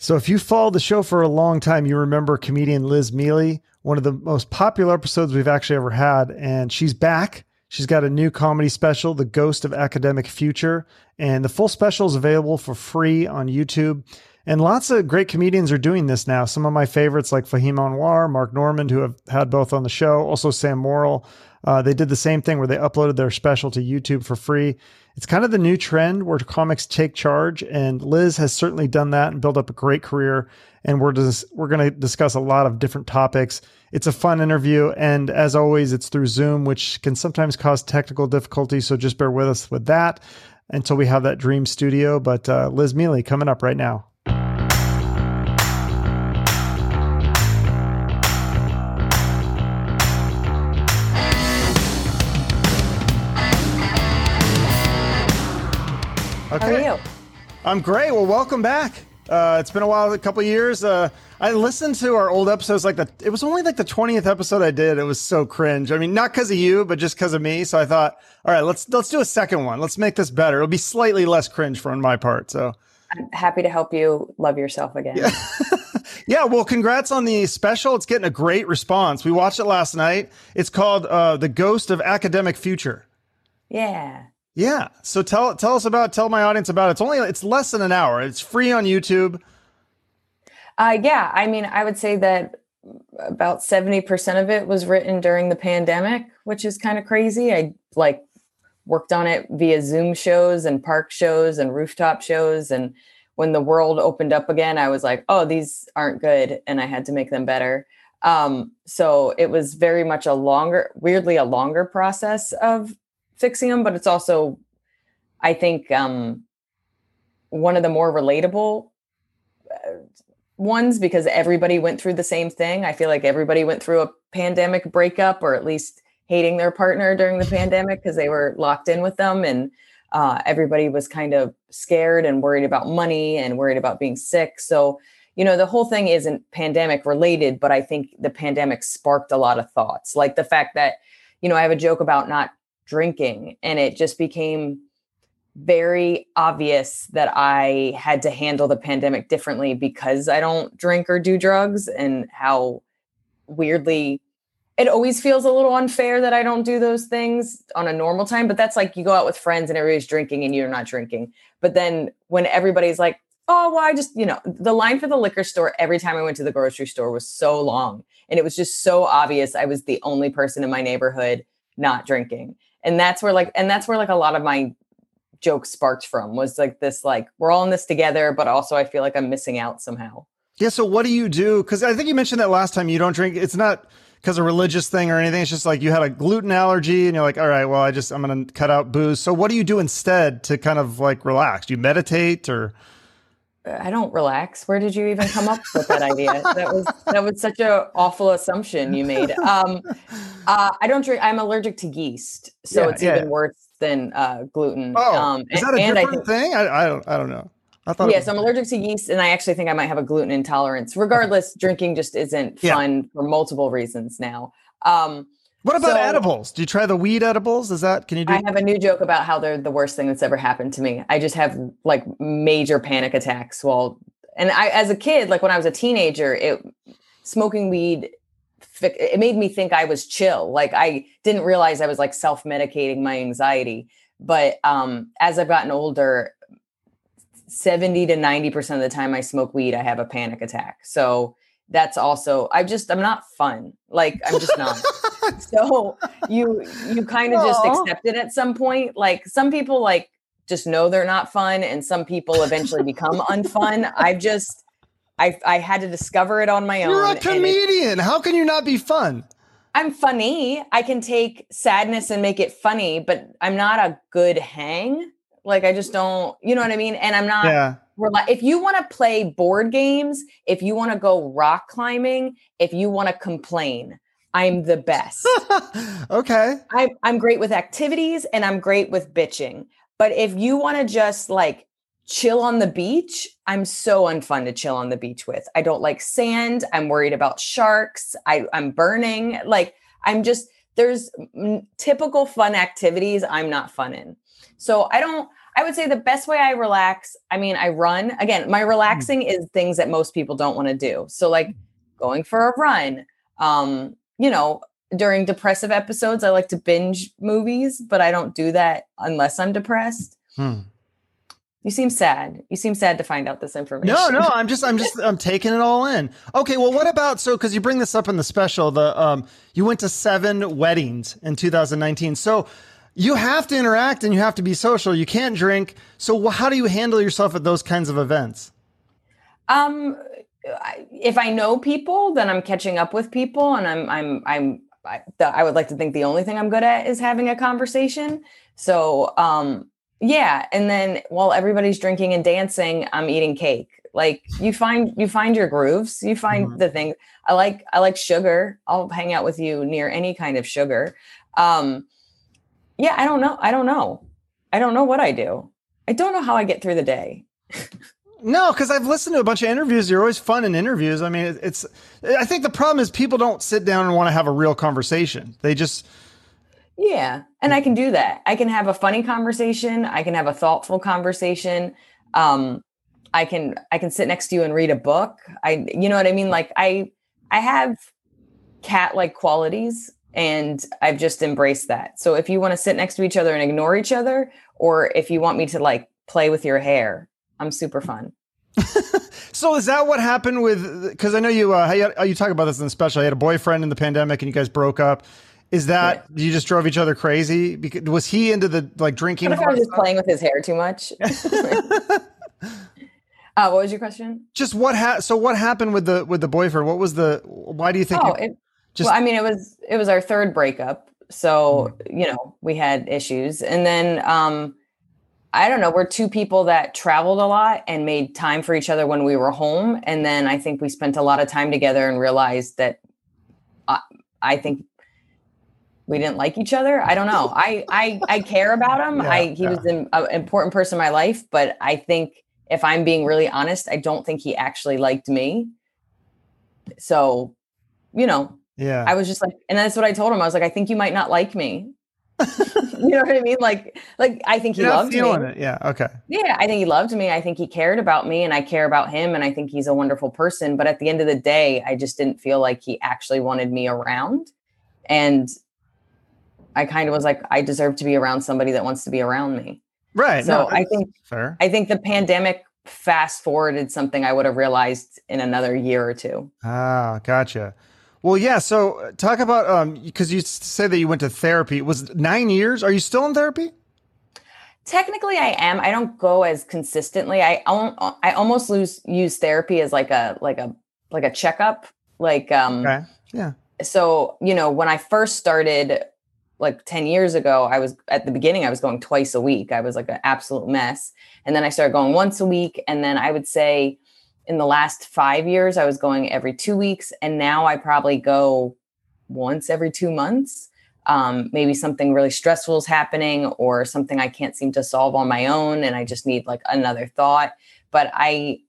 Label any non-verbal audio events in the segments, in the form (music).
So, if you followed the show for a long time, you remember comedian Liz Miele, one of the most popular episodes we've actually ever had. And she's back. She's got a new comedy special, The Ghost of Academic Future. And the full special is available for free on YouTube. And lots of great comedians are doing this now. Some of my favorites, like Fahim Anwar, Mark Normand, who have had both on the show, also Sam Morril. Uh, they did the same thing where they uploaded their special to YouTube for free. It's kind of the new trend where comics take charge, and Liz has certainly done that and built up a great career. And we're dis- we're going to discuss a lot of different topics. It's a fun interview, and as always, it's through Zoom, which can sometimes cause technical difficulties. So just bear with us with that until we have that dream studio. But uh, Liz Miele coming up right now. Okay. How are you? I'm great. Well, welcome back. Uh, it's been a while, a couple years. Uh, I listened to our old episodes, like the. It was only like the twentieth episode I did. It was so cringe. I mean, not because of you, but just because of me. So I thought, all right, let's let's do a second one. Let's make this better. It'll be slightly less cringe from my part. So I'm happy to help you love yourself again. Yeah. (laughs) yeah. Well, congrats on the special. It's getting a great response. We watched it last night. It's called uh, "The Ghost of Academic Future." Yeah. Yeah. So tell tell us about tell my audience about it. It's only it's less than an hour. It's free on YouTube. Uh, yeah, I mean, I would say that about 70% of it was written during the pandemic, which is kind of crazy. I like worked on it via Zoom shows and park shows and rooftop shows. And when the world opened up again, I was like, oh, these aren't good. And I had to make them better. Um, so it was very much a longer, weirdly, a longer process of fixing them, but it's also, I think, um, one of the more relatable uh, ones because everybody went through the same thing. I feel like everybody went through a pandemic breakup or at least hating their partner during the pandemic because they were locked in with them and uh, everybody was kind of scared and worried about money and worried about being sick. So, you know, the whole thing isn't pandemic related, but I think the pandemic sparked a lot of thoughts. Like the fact that, you know, I have a joke about not drinking and it just became very obvious that I had to handle the pandemic differently because I don't drink or do drugs and how weirdly it always feels a little unfair that I don't do those things on a normal time. But that's like you go out with friends and everybody's drinking and you're not drinking. But then when everybody's like, oh, well, I just, you know, the line for the liquor store every time I went to the grocery store was so long. And it was just so obvious I was the only person in my neighborhood not drinking and that's where like and that's where like a lot of my jokes sparked from was like this like we're all in this together but also i feel like i'm missing out somehow. Yeah so what do you do? Because i think you mentioned that last time you don't drink it's not because a religious thing or anything it's just like you had a gluten allergy and you're like all right well i just i'm gonna cut out booze. So what do you do instead to kind of like relax? Do you meditate or I don't relax. Where did you even come up with that idea? That was that was such an awful assumption you made. Um, uh, I don't drink. I'm allergic to yeast, so yeah, it's yeah. even worse than uh, gluten. Oh, um, is that a and different I think, thing? I, I, don't. I don't know. I thought. Yes, was- I'm allergic to yeast, and I actually think I might have a gluten intolerance. Regardless, drinking just isn't fun yeah. for multiple reasons now. Um, what about so, edibles? Do you try the weed edibles? Is that can you do? I have a new joke about how they're the worst thing that's ever happened to me. I just have like major panic attacks while, and I as a kid, like when I was a teenager, it smoking weed it made me think I was chill. Like I didn't realize I was like self medicating my anxiety. But um, as I've gotten older, 70 to 90% of the time I smoke weed, I have a panic attack. So that's also I just I'm not fun. Like I'm just not. (laughs) so you you kind of just accept it at some point. Like some people like just know they're not fun and some people eventually become unfun. I've just I I had to discover it on my own. You're a comedian. It, How can you not be fun? I'm funny. I can take sadness and make it funny, but I'm not a good hang. Like I just don't, you know what I mean? And I'm not yeah if you want to play board games, if you want to go rock climbing, if you want to complain, I'm the best. (laughs) okay. I'm, I'm great with activities and I'm great with bitching. But if you want to just like chill on the beach, I'm so unfun to chill on the beach with. I don't like sand. I'm worried about sharks. I, I'm burning. Like, I'm just, there's mm, typical fun activities I'm not fun in. So I don't, I would say the best way I relax, I mean, I run. Again, my relaxing mm. is things that most people don't want to do. So like going for a run. Um, you know, during depressive episodes, I like to binge movies, but I don't do that unless I'm depressed. Hmm. You seem sad. You seem sad to find out this information. No, no, I'm just, I'm just, I'm taking it all in. Okay, well, what about so? Because you bring this up in the special, the um, you went to seven weddings in 2019, so you have to interact and you have to be social. You can't drink. So, how do you handle yourself at those kinds of events? Um, if I know people, then I'm catching up with people, and I'm, I'm, I'm. I, I would like to think the only thing I'm good at is having a conversation. So, um, yeah and then while everybody's drinking and dancing i'm eating cake like you find you find your grooves you find mm-hmm. the thing i like i like sugar i'll hang out with you near any kind of sugar um yeah i don't know i don't know i don't know what i do i don't know how i get through the day no because i've listened to a bunch of interviews you're always fun in interviews i mean it's i think the problem is people don't sit down and want to have a real conversation they just yeah. And I can do that. I can have a funny conversation. I can have a thoughtful conversation. Um, I can I can sit next to you and read a book. I you know what I mean? Like I I have cat like qualities and I've just embraced that. So if you want to sit next to each other and ignore each other, or if you want me to like play with your hair, I'm super fun. (laughs) so is that what happened with? Because I know you uh, you, you talk about this in the special. I had a boyfriend in the pandemic, and you guys broke up. Is that yeah. you just drove each other crazy? Because was he into the like drinking? I was just playing with his hair too much? (laughs) uh, what was your question? Just what ha- so what happened with the with the boyfriend? What was the why do you think? Oh, it, just well, I mean, it was it was our third breakup, so mm. you know we had issues, and then um, I don't know. We're two people that traveled a lot and made time for each other when we were home, and then I think we spent a lot of time together and realized that I, uh, I think we didn't like each other. I don't know. I I I care about him. (laughs) Yeah, I he yeah. was an important person in my life, but I think if I'm being really honest, I don't think he actually liked me. So, you know, yeah. I was just like, and that's what I told him. I was like, I think you might not like me. (laughs) you know what I mean? Like, like I think he You're loved me. It. Yeah. Okay. Yeah, I think he loved me. I think he cared about me, and I care about him, and I think he's a wonderful person. But at the end of the day, I just didn't feel like he actually wanted me around. And I kind of was like, I deserve to be around somebody that wants to be around me. Right. So no, I think fair. I think the pandemic fast forwarded something I would have realized in another year or two. Ah, gotcha. Well, yeah. So uh, talk about um because you said that you went to therapy. It was nine years? Are you still in therapy? Technically, I am. I don't go as consistently. I I almost lose use therapy as like a like a like a checkup. Like um okay. yeah. So you know when I first started like 10 years ago, I was at the beginning, I was going twice a week. I was like an absolute mess. And then I started going once a week. And then I would say in the last five years, I was going every two weeks. And now I probably go once every two months. Um, maybe something really stressful is happening or something I can't seem to solve on my own. And I just need like another thought. But I,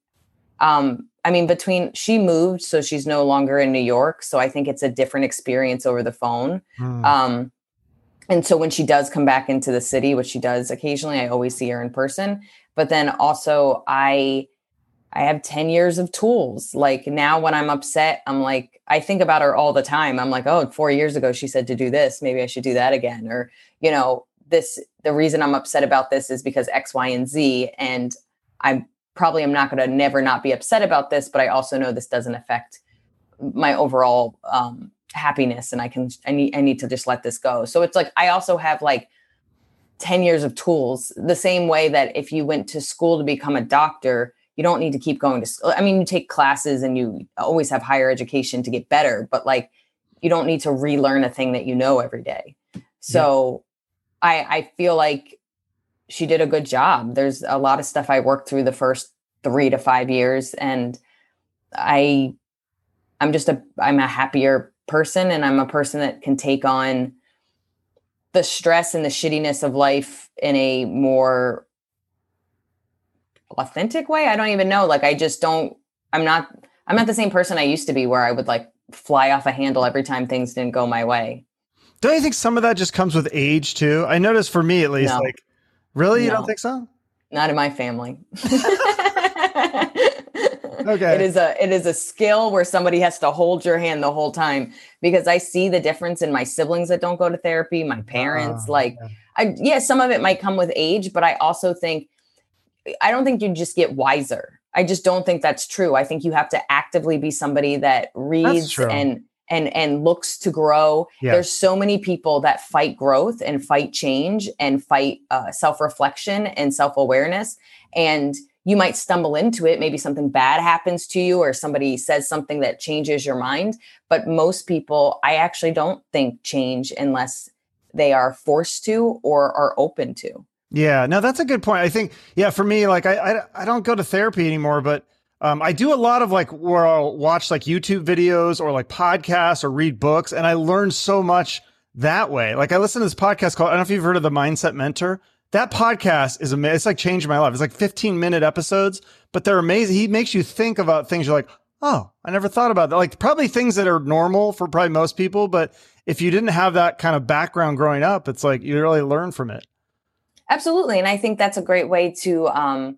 um, I mean, between she moved, so she's no longer in New York. So I think it's a different experience over the phone. Mm. Um, and so when she does come back into the city which she does occasionally i always see her in person but then also i i have 10 years of tools. Like now when i'm upset i'm like i think about her all the time. I'm like oh four years ago she said to do this. Maybe i should do that again. Or you know this the reason i'm upset about this is because x y and z and i probably am not going to never not be upset about this but i also know this doesn't affect my overall um, happiness and I can I need I need to just let this go. So it's like I also have like 10 years of tools. The same way that if you went to school to become a doctor you don't need to keep going to school i mean you take classes and you always have higher education to get better but like you don't need to relearn a thing that you know every day so yeah. i i feel like she did a good job there's a lot of stuff i worked through the first three to five years and i i'm just a i'm a happier person and I'm a person that can take on the stress and the shittiness of life in a more authentic way. I don't even know. Like I just don't I'm not I'm not the same person I used to be where I would like fly off a handle every time things didn't go my way. Don't you think some of that just comes with age too? I noticed for me at least, no. like really, you don't think so? Not in my family. (laughs) okay. It is a it is a skill where somebody has to hold your hand the whole time because I see the difference in my siblings that don't go to therapy, my parents. Ah, like, yeah. I yeah, some of it might come with age, but I also think I don't think you just get wiser. I just don't think that's true. I think you have to actively be somebody that reads and and and looks to grow. Yeah. There's so many people that fight growth and fight change and fight uh, self reflection and self awareness. And you might stumble into it. Maybe something bad happens to you, or somebody says something that changes your mind. But most people, I actually don't think change unless they are forced to or are open to. Yeah, no, that's a good point. I think, yeah, for me, like I, I, I don't go to therapy anymore, but um, I do a lot of like where I'll watch like YouTube videos or like podcasts or read books, and I learn so much that way. Like I listen to this podcast called I don't know if you've heard of the Mindset Mentor. That podcast is amazing. It's like changed my life. It's like 15 minute episodes, but they're amazing. He makes you think about things. You're like, oh, I never thought about that. Like probably things that are normal for probably most people, but if you didn't have that kind of background growing up, it's like you really learn from it. Absolutely. And I think that's a great way to um,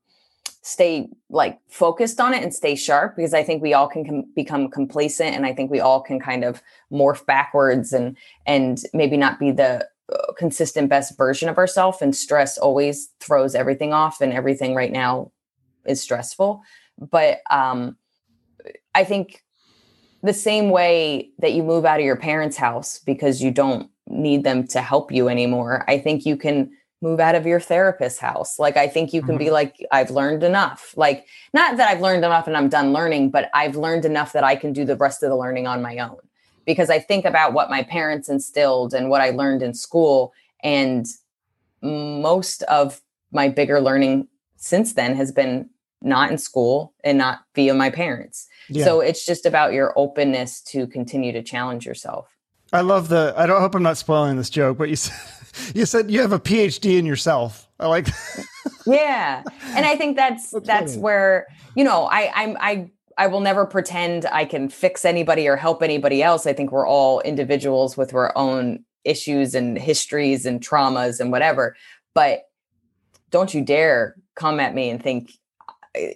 stay like focused on it and stay sharp because I think we all can com- become complacent and I think we all can kind of morph backwards and and maybe not be the uh, consistent best version of ourselves and stress always throws everything off and everything right now is stressful but um I think the same way that you move out of your parents' house because you don't need them to help you anymore I think you can move out of your therapist's house. Like I think you can be mm-hmm. like, I've learned enough. Like not that I've learned enough and I'm done learning, but I've learned enough that I can do the rest of the learning on my own. Because I think about what my parents instilled and what I learned in school. And most of my bigger learning since then has been not in school and not via my parents. Yeah. So it's just about your openness to continue to challenge yourself. I love the. I don't hope I'm not spoiling this joke, but you said you said you have a PhD in yourself. I like. yeah and i think that's That's that's, where you know i i'm i i will never pretend i can fix anybody or help anybody else i think we're all individuals with our own issues and histories and traumas and whatever but don't you dare come at me and think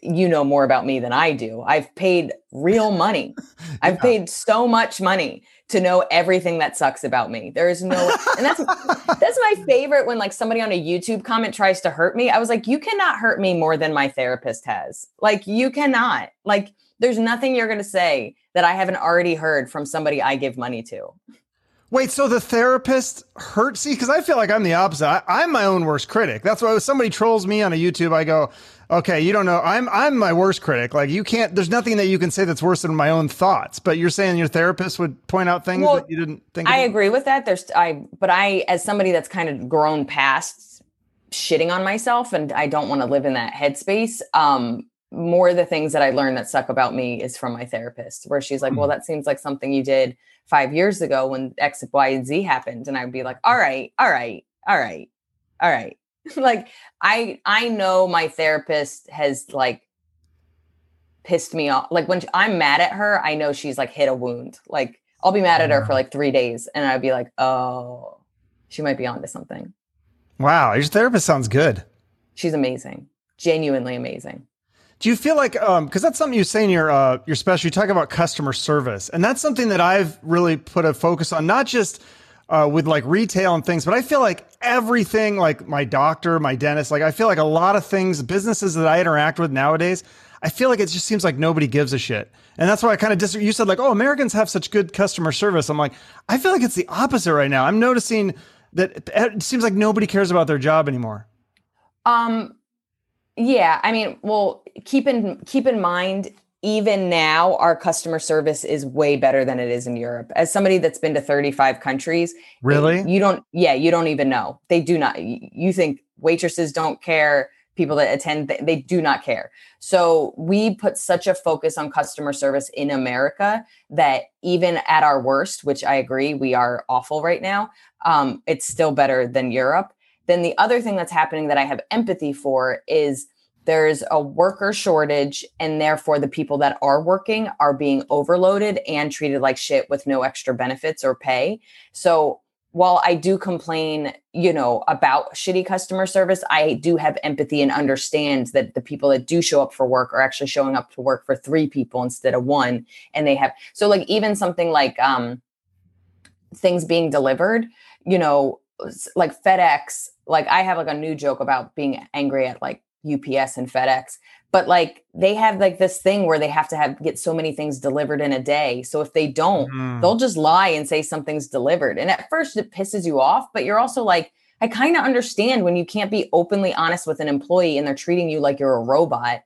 you know more about me than i do i've paid real money (laughs) i've Yeah. paid so much money to know everything that sucks about me there is no and that's (laughs) that's my favorite when like somebody on a YouTube comment tries to hurt me. I was like, you cannot hurt me more than my therapist has. Like, you cannot. Like, there's nothing you're going to say that I haven't already heard from somebody I give money to. Wait, so the therapist hurts? See, because I feel like I'm the opposite. I, I'm my own worst critic. That's why when somebody trolls me on a YouTube, I go, "Okay, you don't know. I'm I'm my worst critic. Like you can't. There's nothing that you can say that's worse than my own thoughts. But you're saying your therapist would point out things Well, that you didn't think. I agree with that. There's, I, but I, as somebody that's kind of grown past shitting on myself and I don't want to live in that headspace, um, more of the things that I learned that suck about me is from my therapist, where she's like, Hmm. well, that seems like something you did five years ago when X, Y, and Z happened. And I'd be like, all right, all right, all right, all right. (laughs) like I, I know my therapist has like pissed me off. Like when I'm mad at her, I know she's like hit a wound. Like I'll be mad at her for like three days and I'd be like, oh, she might be onto something. wow, your therapist sounds good. She's amazing, genuinely amazing. Do you feel like um because that's something you say in your uh your special you talk about customer service and that's something that I've really put a focus on not just uh with like retail and things but I feel like everything like my doctor my dentist like I feel like a lot of things businesses that I interact with nowadays I feel like it just seems like nobody gives a shit. And that's why I kind of dis- you said like oh Americans have such good customer service. I'm like I feel like it's the opposite right now. I'm noticing that it seems like nobody cares about their job anymore. Um, yeah, I mean, well, keep in keep in mind, even now, our customer service is way better than it is in Europe. As somebody that's been to 35 countries, really? you don't yeah you don't even know. They do not you think waitresses don't care people that attend they, they do not care. So we put such a focus on customer service in america that even at our worst which i agree we are awful right now um, it's still better than europe. Then the other thing that's happening that i have empathy for is there's a worker shortage and therefore the people that are working are being overloaded and treated like shit with no extra benefits or pay so while I do complain, you know, about shitty customer service, I do have empathy and understand that the people that do show up for work are actually showing up to work for three people instead of one. And they have so like even something like um things being delivered, you know, like FedEx, like I have like a new joke about being angry at like UPS and FedEx but like they have like this thing where they have to have get so many things delivered in a day so if they don't mm. they'll just lie and say something's delivered and at first it pisses you off but you're also like i kind of understand when you can't be openly honest with an employee and they're treating you like you're a robot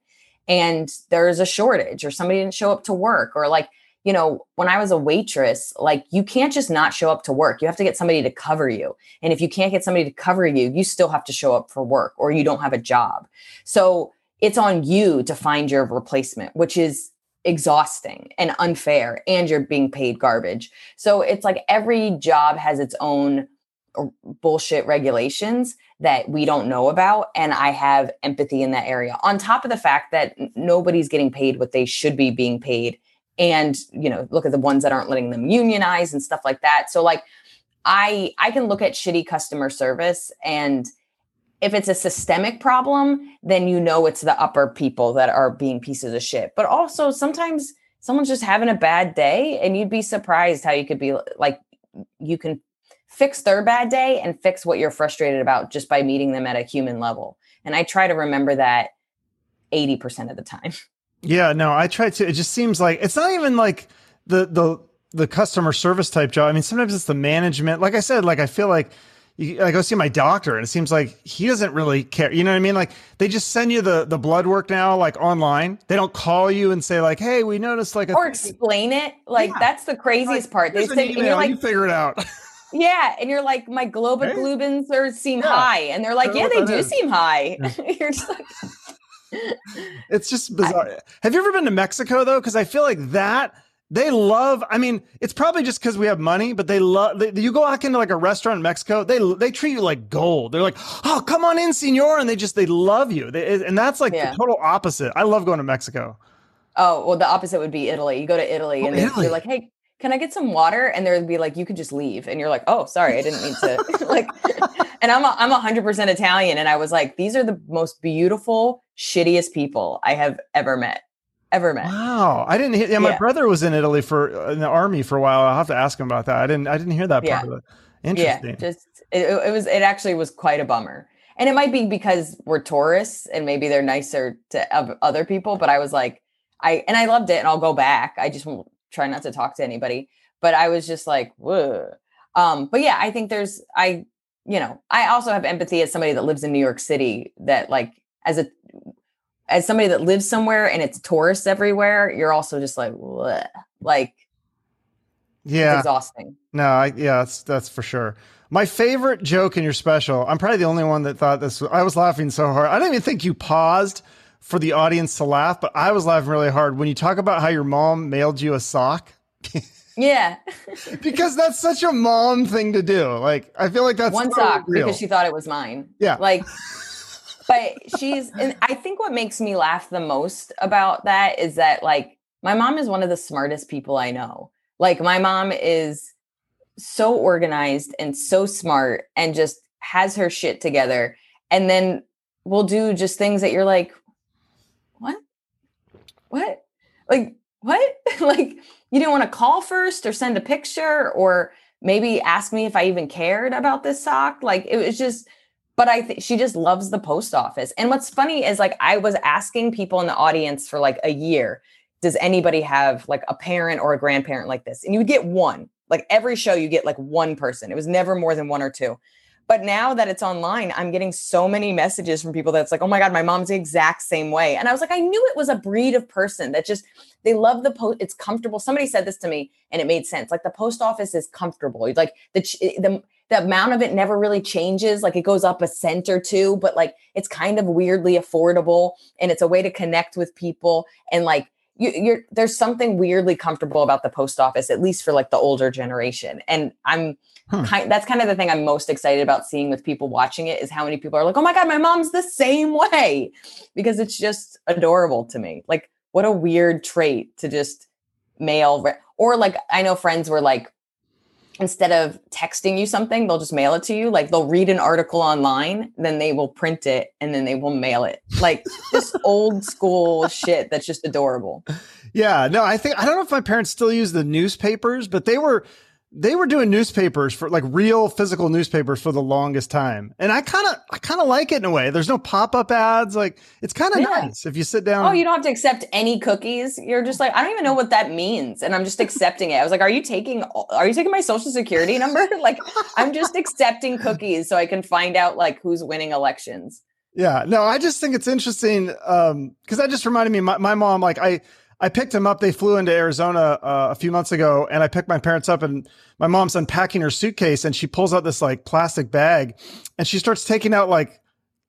and there's a shortage or somebody didn't show up to work or like you know when i was a waitress like you can't just not show up to work you have to get somebody to cover you and if you can't get somebody to cover you you still have to show up for work or you don't have a job so it's on you to find your replacement, which is exhausting and unfair and you're being paid garbage. So it's like every job has its own uh, bullshit regulations that we don't know about and I have empathy in that area. On top of the fact that nobody's getting paid what they should be being paid and you know, look at the ones that aren't letting them unionize and stuff like that. So like I I can look at shitty customer service and if it's a systemic problem, then you know it's the upper people that are being pieces of shit. But also sometimes someone's just having a bad day and you'd be surprised how you could be like you can fix their bad day and fix what you're frustrated about just by meeting them at a human level. And I try to remember that 80% of the time. (laughs) Yeah, no, I try to it just seems like it's not even like the the the customer service type job. I mean, sometimes it's the management. Like I said, like I feel like you, I go see my doctor and it seems like he doesn't really care. You know what I mean? Like they just send you the, the blood work now, like online. They don't call you and say like, Hey, we noticed like, a or explain it. Like yeah. that's the craziest like, part. They say, email, like, you figure it out. (laughs) yeah. And you're like, my (laughs) globoglobins hey. are seem yeah. high. And they're like, yeah, they oh, do is. seem high. Yeah. (laughs) you're just like, it's just bizarre. I, Have you ever been to Mexico though? Cause I feel like that they love. I mean, it's probably just because we have money, but they love. you go out into like a restaurant in Mexico, they they treat you like gold. They're like, "Oh, come on in, senor," and they just they love you. They, and that's like yeah. the total opposite. I love going to Mexico. Oh well, the opposite would be Italy. You go to Italy, oh, and Italy. they're like, "Hey, can I get some water?" And there'd be like, "You could just leave," and you're like, "Oh, sorry, I didn't mean to." (laughs) like, and I'm a, I'm hundred percent Italian, and I was like, "These are the most beautiful, shittiest people I have ever met." ever met. Wow, I didn't hear. Yeah, my yeah. brother was in Italy for uh, in the army for a while. I'll have to ask him about that. I didn't. I didn't hear that part yeah. of it. Interesting. Yeah, just it, it was. It actually was quite a bummer. And it might be because we're tourists and maybe they're nicer to other people. But I was like, I and I loved it, and I'll go back. I just won't try not to talk to anybody. But I was just like, whoa. Um, but yeah, I think there's I, you know, I also have empathy as somebody that lives in New York City that like as a as somebody that lives somewhere and it's tourists everywhere, you're also just like, Bleh. like, yeah, exhausting. No, I, yeah, that's that's for sure. My favorite joke in your special. I'm probably the only one that thought this. I was laughing so hard. I don't even think you paused for the audience to laugh, but I was laughing really hard when you talk about how your mom mailed you a sock. yeah, (laughs) because that's such a mom thing to do. Like, I feel like that's one sock real. because she thought it was mine. Yeah, like (laughs) but she's and I think what makes me laugh the most about that is that like my mom is one of the smartest people I know. Like my mom is so organized and so smart and just has her shit together and then we'll do just things that you're like what? What? Like what? (laughs) like you didn't want to call first or send a picture or maybe ask me if I even cared about this sock. Like it was just but I think she just loves the post office. And what's funny is like I was asking people in the audience for like a year, does anybody have like a parent or a grandparent like this? And you would get one. Like every show you get like one person. It was never more than one or two. But now that it's online, I'm getting so many messages from people that's like, oh my God, my mom's the exact same way. And I was like, I knew it was a breed of person that just, they love the post. It's comfortable. Somebody said this to me and it made sense. Like the post office is comfortable. Like the, eh, the, the amount of it never really changes. Like it goes up a cent or two, but like it's kind of weirdly affordable and it's a way to connect with people. And like you, are there's something weirdly comfortable about the post office, at least for like the older generation. And I'm hmm. kind that's kind of the thing I'm most excited about seeing with people watching it is how many people are like, oh my God, my mom's the same way. Because it's just adorable to me. Like, what a weird trait to just mail re- or like I know friends were like, instead of texting you something, they'll just mail it to you. Like they'll read an article online, then they will print it and then they will mail it. Like this (laughs) old school shit that's just adorable. Yeah, no, I think I don't know if my parents still use the newspapers, but they were they were doing newspapers for like real physical newspapers for the longest time. And I kind of I kind of like it in a way. There's no pop-up ads. Like it's kind of yeah. nice if you sit down. Oh, you don't have to accept any cookies. You're just like, I don't even know what that means. And I'm just accepting it. I was like, are you taking are you taking my social security number? (laughs) like I'm just accepting cookies so I can find out like who's winning elections. Yeah, no, I just think it's interesting um because that just reminded me my, my mom like I I picked him up. They flew into Arizona uh, a few months ago, and I picked my parents up, and my mom's unpacking her suitcase, and she pulls out this like plastic bag, and she starts taking out like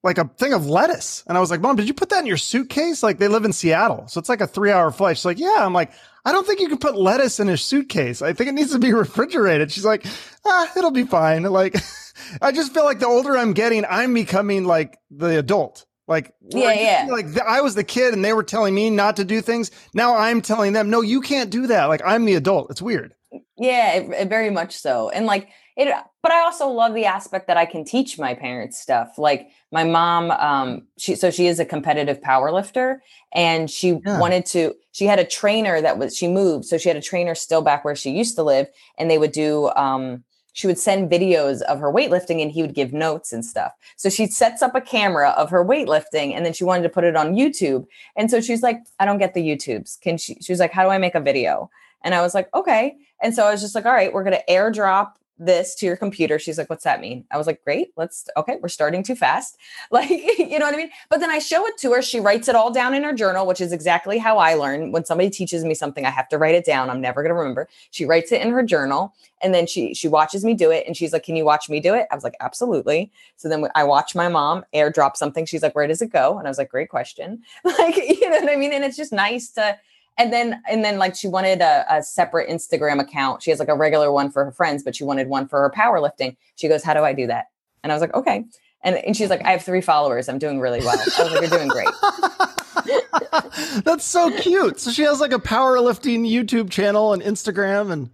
like a thing of lettuce, and I was like, "Mom, did you put that in your suitcase?" Like they live in Seattle, so it's like a three hour flight. She's like, "Yeah." I'm like, "I don't think you can put lettuce in a suitcase. I think it needs to be (laughs) refrigerated." She's like, "Ah, it'll be fine." Like, (laughs) I just feel like the older I'm getting, I'm becoming like the adult. Like, yeah, yeah. Like I was the kid and they were telling me not to do things. Now I'm telling them, no, you can't do that. Like I'm the adult. It's weird. Yeah, it, it very much so. And like it, but I also love the aspect that I can teach my parents stuff. Like my mom, um, she, so she is a competitive power lifter and she yeah. wanted to, she had a trainer that was, she moved. So she had a trainer still back where she used to live and they would do, um, she would send videos of her weightlifting and he would give notes and stuff. So she sets up a camera of her weightlifting and then she wanted to put it on YouTube. And so she's like, I don't get the YouTubes. Can she? She was like, How do I make a video? And I was like, Okay. And so I was just like, All right, we're going to airdrop this to your computer. She's like, what's that mean? I was like, great, let's, okay, we're starting too fast. (laughs) Like, you know what I mean? But then I show it to her. She writes it all down in her journal, which is exactly how I learn. When somebody teaches me something, I have to write it down. I'm never going to remember. She writes it in her journal and then she, she watches me do it. And she's like, can you watch me do it? I was like, absolutely. So then I watch my mom airdrop something. She's like, where does it go? And I was like, great question. (laughs) Like, you know what I mean? And it's just nice to, and then and then like she wanted a, a, separate instagram account. She has like a regular one for her friends but she wanted one for her powerlifting. She goes how do i do that? And i was like okay. And, and she's like i have three followers. I'm doing really well. I was like you're doing great. (laughs) That's so cute. So she has like a powerlifting youtube channel and instagram and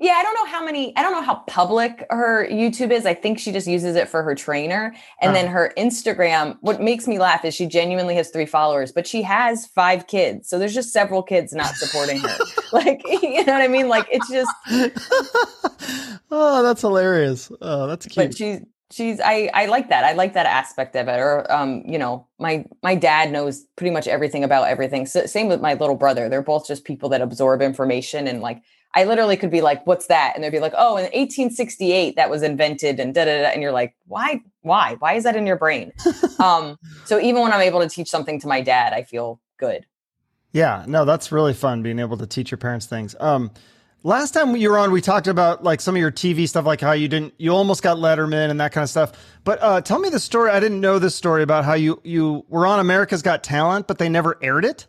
yeah, I don't know how many, I don't know how public her YouTube is. I think she just uses it for her trainer. And then her Instagram, what makes me laugh is she genuinely has three followers, but she has five kids. So there's just several kids not supporting her. (laughs) like, (laughs) you know what I mean? Like, it's just. (laughs) oh, that's hilarious. Oh, that's cute. But she's, she's I I like that. I like that aspect of it. Or um, you know, my my dad knows pretty much everything about everything. So, same with my little brother. They're both just people that absorb information and like I literally could be like, "What's that?" And they'd be like, "Oh, in 1868 that was invented," and da da da. And you're like, "Why? Why? Why is that in your brain?" (laughs) um, so even when I'm able to teach something to my dad, I feel good. Yeah, no, that's really fun being able to teach your parents things. Um, last time you were on, we talked about like some of your TV stuff, like how you didn't, you almost got Letterman and that kind of stuff. But uh, tell me the story. I didn't know this story about how you you were on America's Got Talent, but they never aired it.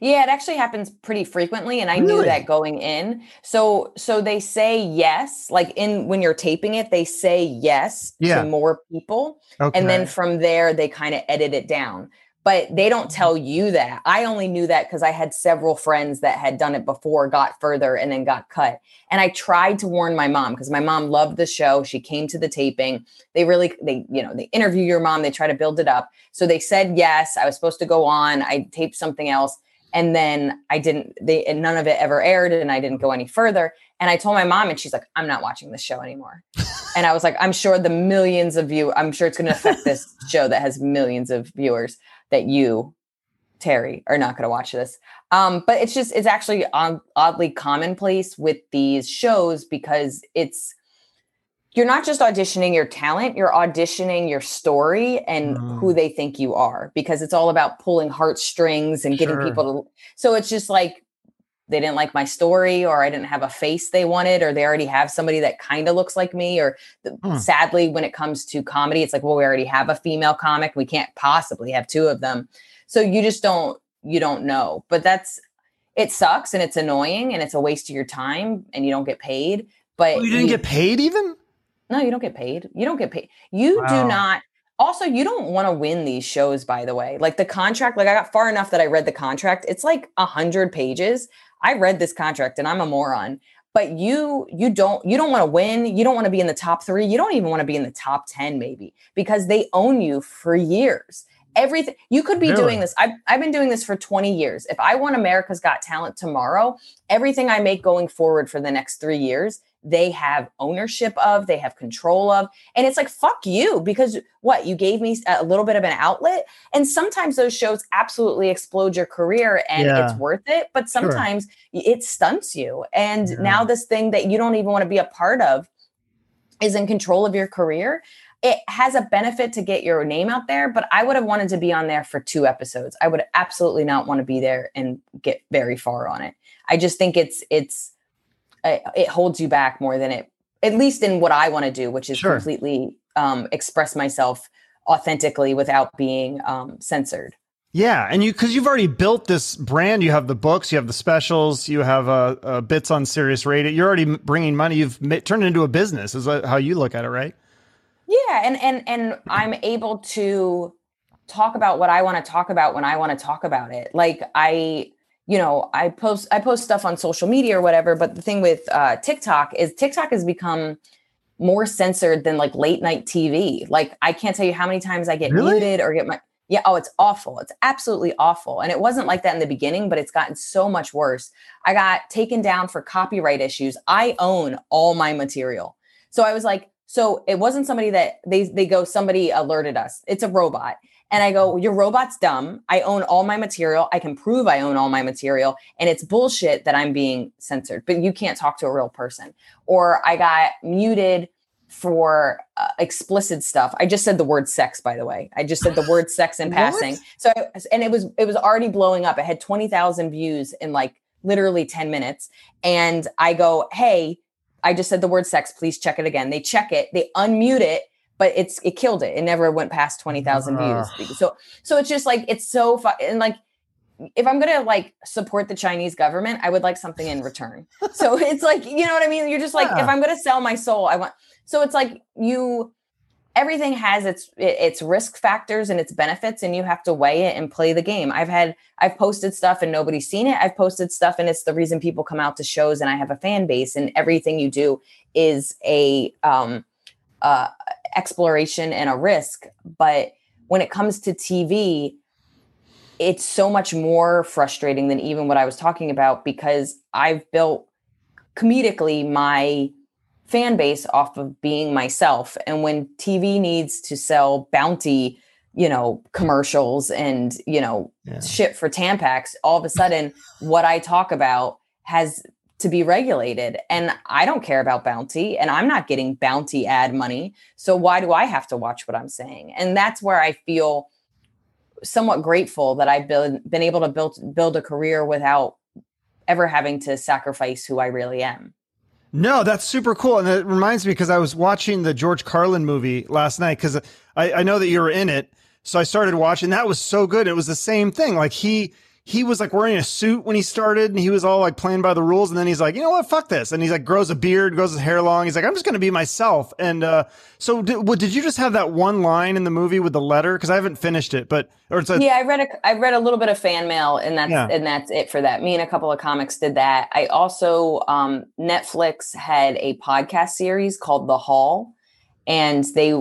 Yeah, it actually happens pretty frequently and I really? knew that going in. So so they say yes, like in when you're taping it, they say yes yeah. to more people. Okay. And then from there they kind of edit it down. But they don't mm-hmm. tell you that. I only knew that because I had several friends that had done it before, got further, and then got cut. And I tried to warn my mom because my mom loved the show. She came to the taping. They really, they, you know, they interview your mom, they try to build it up. So they said yes. I was supposed to go on. I taped something else and then I didn't they and none of it ever aired and I didn't go any further and I told my mom and she's like I'm not watching this show anymore. (laughs) and I was like I'm sure the millions of you I'm sure it's going to affect this show that has millions of viewers that you Terry are not going to watch this. Um, but it's just it's actually oddly commonplace with these shows because it's you're not just auditioning your talent, you're auditioning your story and mm. who they think you are because it's all about pulling heartstrings and getting sure. people to. So it's just like they didn't like my story or I didn't have a face they wanted or they already have somebody that kind of looks like me or the, mm. sadly when it comes to comedy it's like well we already have a female comic we can't possibly have two of them. So you just don't you don't know. But that's it sucks and it's annoying and it's a waste of your time and you don't get paid. But you didn't get paid even? No, you don't get paid. You don't get paid. You wow. do not. Also, you don't want to win these shows, by the way. Like the contract, like I got far enough that I read the contract. It's like a hundred pages. I read this contract and I'm a moron. but you you don't you don't want to win you don't want to be in the top 3 you don't even want to be in the top 10 maybe because they own you for years everything you could be really? doing this I've, I've been doing this for 20 years if i want america's got talent tomorrow everything i make going forward for the next three years they have ownership of they have control of and it's like fuck you because what you gave me a little bit of an outlet and sometimes those shows absolutely explode your career and yeah. it's worth it but sometimes sure. it stunts you and yeah. now this thing that you don't even want to be a part of is in control of your career it has a benefit to get your name out there, but I would have wanted to be on there for two episodes. I would absolutely not want to be there and get very far on it. I just think it's it's it holds you back more than it at least in what I want to do, which is sure. completely um, express myself authentically without being um, censored. Yeah, and you because you've already built this brand. You have the books, you have the specials, you have uh, uh bits on Sirius Radio. You're already bringing money. You've turned it into a business. Is how you look at it, right? Yeah, and and and I'm able to talk about what I want to talk about when I want to talk about it. Like I, you know, I post I post stuff on social media or whatever. But the thing with uh, TikTok is TikTok has become more censored than like late night TV. Like I can't tell you how many times I get really? muted or get my yeah, oh, it's awful. It's absolutely awful. And it wasn't like that in the beginning, but it's gotten so much worse. I got taken down for copyright issues. I own all my material. So I was like, so it wasn't somebody that they they go somebody alerted us. It's a robot. And I go, your robot's dumb. I own all my material. I can prove I own all my material. And it's bullshit that I'm being censored, but you can't talk to a real person. Or I got muted for uh, explicit stuff. I just said the word sex, by the way. I just said the word sex in (laughs) passing. So, and it was, it was already blowing up. It had 20,000 views in like literally 10 minutes. And I go, Hey, I just said the word sex. Please check it again. They check it, they unmute it, but it's it killed it. It never went past twenty thousand uh. views. So so it's just like it's so fun and like if I'm gonna like support the Chinese government, I would like something in return. (laughs) so it's like you know what I mean. You're just like yeah. if I'm gonna sell my soul, I want. So it's like you everything has its its risk factors and its benefits and you have to weigh it and play the game. I've had i've posted stuff and nobody's seen it. I've posted stuff and it's the reason people come out to shows and i have a fan base and everything you do is a um uh exploration and a risk. But when it comes to tv it's so much more frustrating than even what i was talking about because i've built comedically my fan base off of being myself. And when TV needs to sell bounty, you know, commercials and, you know, yeah. shit for Tampax, all of a sudden what I talk about has to be regulated. And I don't care about bounty and I'm not getting bounty ad money. So why do I have to watch what I'm saying? And that's where I feel somewhat grateful that I've been, been able to build build a career without ever having to sacrifice who I really am. No, that's super cool. And it reminds me because I was watching the George Carlin movie last night because I, I know that you were in it. So I started watching. That was so good. It was the same thing. Like he he was like wearing a suit when he started and he was all like playing by the rules and then he's like you know what? Fuck this. And he's like grows a beard grows his hair long. He's like i'm just going to be myself. And uh so did, what, did you just have that one line in the movie with the letter? Because i haven't finished it but or it's a, yeah i read a i read a little bit of fan mail and that's yeah. and that's it for that. Me and a couple of comics did that. I also um netflix had a podcast series called the hall and they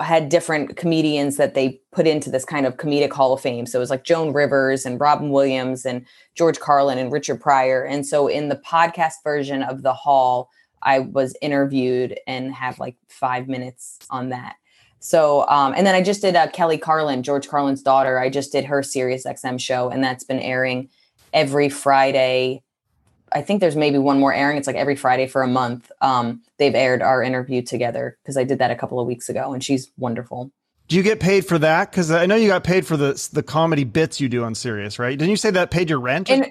had different comedians that they put into this kind of comedic hall of fame. So it was like Joan Rivers and Robin Williams and George Carlin and Richard Pryor. And so in the podcast version of the hall, I was interviewed and have like five minutes on that. So, um, and then I just did uh, Kelly Carlin, George Carlin's daughter. I just did her Sirius XM show, and that's been airing every Friday I think there's maybe one more airing. It's like every Friday for a month. Um, they've aired our interview together because I did that a couple of weeks ago, and she's wonderful. Do you get paid for that? Because I know you got paid for the the comedy bits you do on Sirius, right? Didn't you say that paid your rent? And,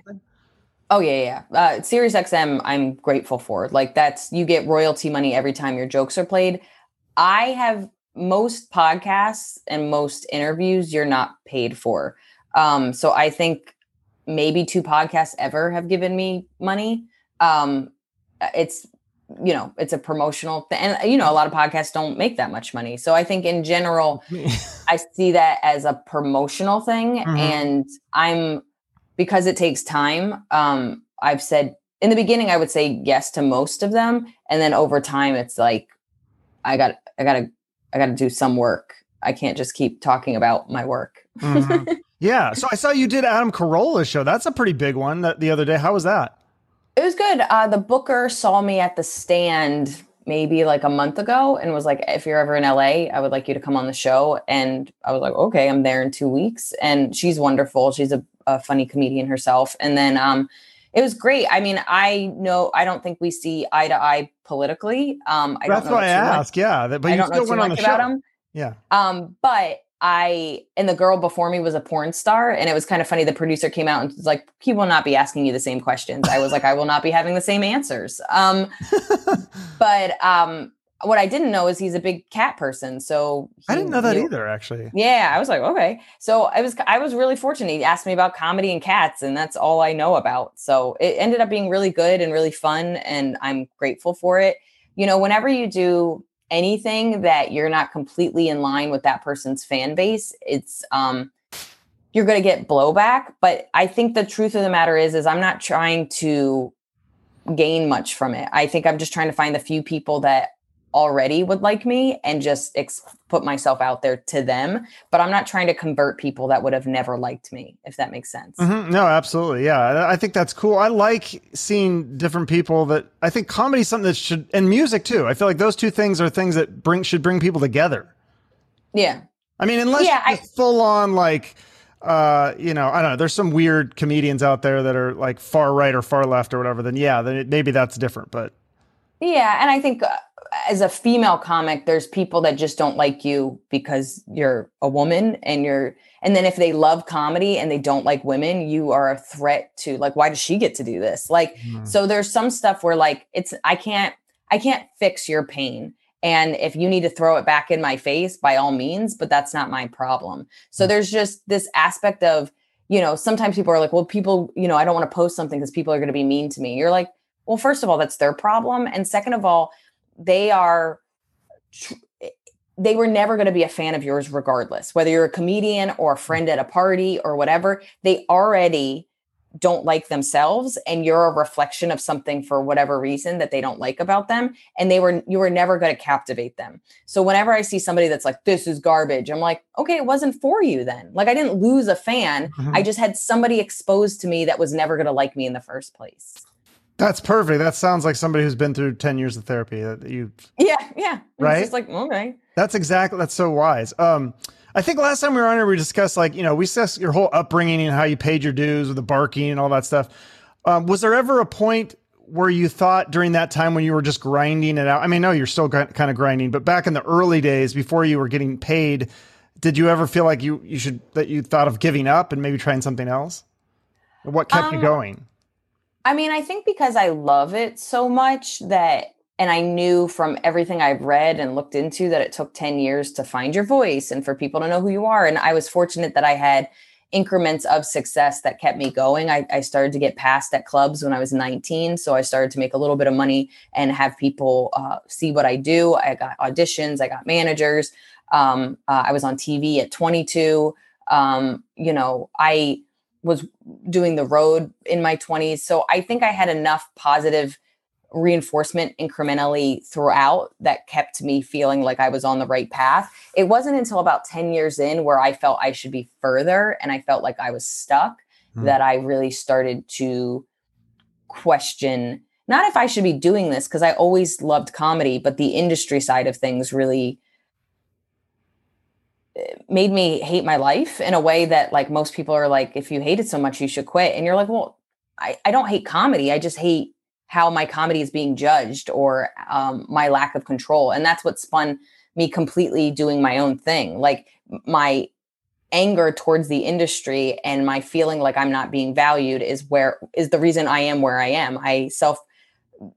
oh yeah, yeah. Uh, Sirius XM, I'm grateful for. Like that's you get royalty money every time your jokes are played. I have most podcasts and most interviews you're not paid for. Um, so I think maybe two podcasts ever have given me money. Um, it's you know it's a promotional thing and you know a lot of podcasts don't make that much money so i think in general (laughs) i see that as a promotional thing mm-hmm. and i'm because it takes time um i've said in the beginning I would say yes to most of them. And then over time it's like I got I gotta I gotta do some work. I can't just keep talking about my work. Mm-hmm. (laughs) Yeah. So I saw you did Adam Carolla's show. That's a pretty big one that the other day. How was that? It was good. Uh, the booker saw me at the stand maybe like a month ago and was like, if you're ever in LA, I would like you to come on the show. And I was like, okay, I'm there in two weeks. And she's wonderful. She's a, a funny comedian herself. And then um, it was great. I mean, I know I don't think we see eye to eye politically. Um, I That's don't know why I ask. Much, yeah, but you I don't still know went on the show. him. Yeah. Um, but I and the girl before me was a porn star, and it was kind of funny. The producer came out and was like, "He will not be asking you the same questions." I was like, "I will not be having the same answers." Um, (laughs) but um, what I didn't know is he's a big cat person. So I didn't know that he- either, actually. Yeah, I was like, okay. So I was I was really fortunate. He asked me about comedy and cats, and that's all I know about. So it ended up being really good and really fun, and I'm grateful for it. You know, whenever you do anything that you're not completely in line with that person's fan base, it's um you're going to get blowback, but I think the truth of the matter is is I'm not trying to gain much from it. I think I'm just trying to find the few people that already would like me and just ex- put myself out there to them. But I'm not trying to convert people that would have never liked me, if that makes sense. Mhm. No, absolutely. Yeah. I- I think that's cool. I like seeing different people that I think comedy is something that should, and music too. I feel like those two things are things that bring, should bring people together. Yeah. I mean, unless Yeah, just full on like, uh, you know, I don't know. There's some weird comedians out there that are like far right or far left or whatever. Then yeah, then it, maybe that's different. But Yeah. And I think uh, as a female comic, there's people that just don't like you because you're a woman and you're, and then if they love comedy and they don't like women, you are a threat to like, why does she get to do this? Like, mm-hmm. So there's some stuff where like it's I can't I can't fix your pain. And if you need to throw it back in my face, by all means, but that's not my problem. So mm. there's just this aspect of, you know, sometimes people are like, well, people, you know, I don't want to post something because people are going to be mean to me. You're like, well, first of all, that's their problem. And second of all, they are tr- they were never going to be a fan of yours regardless whether you're a comedian or a friend at a party or whatever they already don't like themselves and you're a reflection of something for whatever reason that they don't like about them and they were you were never going to captivate them. So whenever i see somebody that's like this is garbage i'm like okay it wasn't for you then. Like i didn't lose a fan Mhm. i just had somebody exposed to me that was never going to like me in the first place that's perfect. That sounds like somebody who's been through 10 years of therapy that you yeah yeah Right? it's just like okay That's exactly that's so wise. Um, I think last time we were on here, we discussed like you know we discussed your whole upbringing and how you paid your dues with the barking and all that stuff. Um, was there ever a point where you thought during that time when you were just grinding it out? I mean, no, you're still kind of grinding, but back in the early days before you were getting paid, did you ever feel like you you should that you thought of giving up and maybe trying something else? What kept you Um, going? I mean, I think because I love it so much that, and I knew from everything I've read and looked into that it took 10 years to find your voice and for people to know who you are. And I was fortunate that I had increments of success that kept me going. I, I started to get passed at clubs when I was 19. So I started to make a little bit of money and have people uh, see what I do. I got auditions, I got managers. Um, uh, I was on TV at 22. Um, you know, I was doing the road in my 20s. So I think I had enough positive reinforcement incrementally throughout that kept me feeling like I was on the right path. It wasn't until about 10 years in where I felt I should be further and I felt like I was stuck Hmm. that I really started to question not if I should be doing this because I always loved comedy, but the industry side of things really made me hate my life in a way that like most people are like if you hate it so much you should quit. And you're like well i, I don't hate comedy. I just hate how my comedy is being judged or um, my lack of control. And that's what spun me completely doing my own thing. Like my anger towards the industry and my feeling like i'm not being valued is where is the reason i am where i am. I self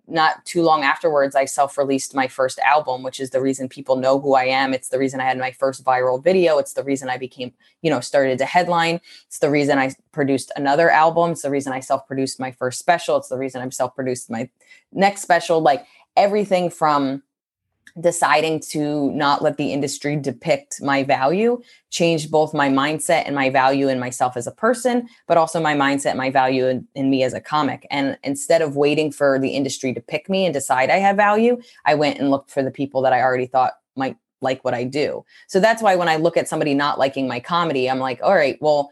not too long afterwards, I self released my first album, which is the reason people know who I am. It's the reason I had my first viral video. It's the reason I became, you know, started to headline. It's the reason I produced another album. It's the reason I self produced my first special. It's the reason I'm self produced my next special. Like everything from deciding to not let the industry depict my value changed both my mindset and my value in myself as a person but also my mindset my value in, in, me as a comic. And instead of waiting for the industry to pick me and decide i have value i went and looked for the people that i already thought might like what i do. So that's why when i look at somebody not liking my comedy i'm like all right well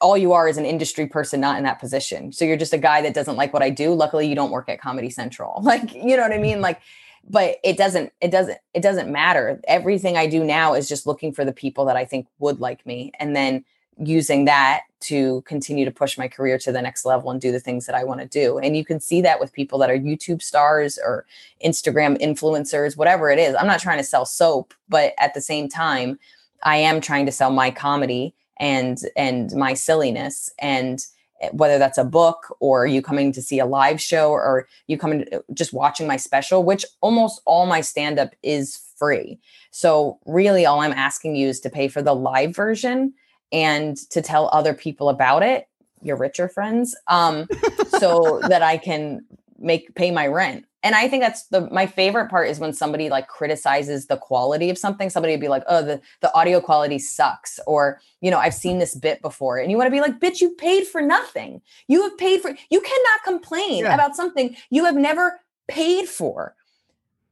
all you are is an industry person not in that position. So you're just a guy that doesn't like what i do. Luckily you don't work at comedy central. (laughs) Like you know what i mean? Like but it doesn't it doesn't it doesn't matter. Everything i do now is just looking for the people that i think would like me and then using that to continue to push my career to the next level and do the things that i want to do. And you can see that with people that are youtube stars or instagram influencers whatever it is. I'm not trying to sell soap but at the same time i am trying to sell my comedy and and my silliness and whether that's a book or you coming to see a live show or you coming to, just watching my special which almost all my stand up is free. So really all i'm asking you is to pay for the live version and to tell other people about it your richer friends um so (laughs) that i can make pay my rent and I think that's the my favorite part is when somebody like criticizes the quality of something. Somebody would be like, "Oh, the the audio quality sucks," or you know, "I've seen this bit before," and you want to be like, "Bitch, you paid for nothing. You have paid for. You cannot complain yeah. about something you have never paid for."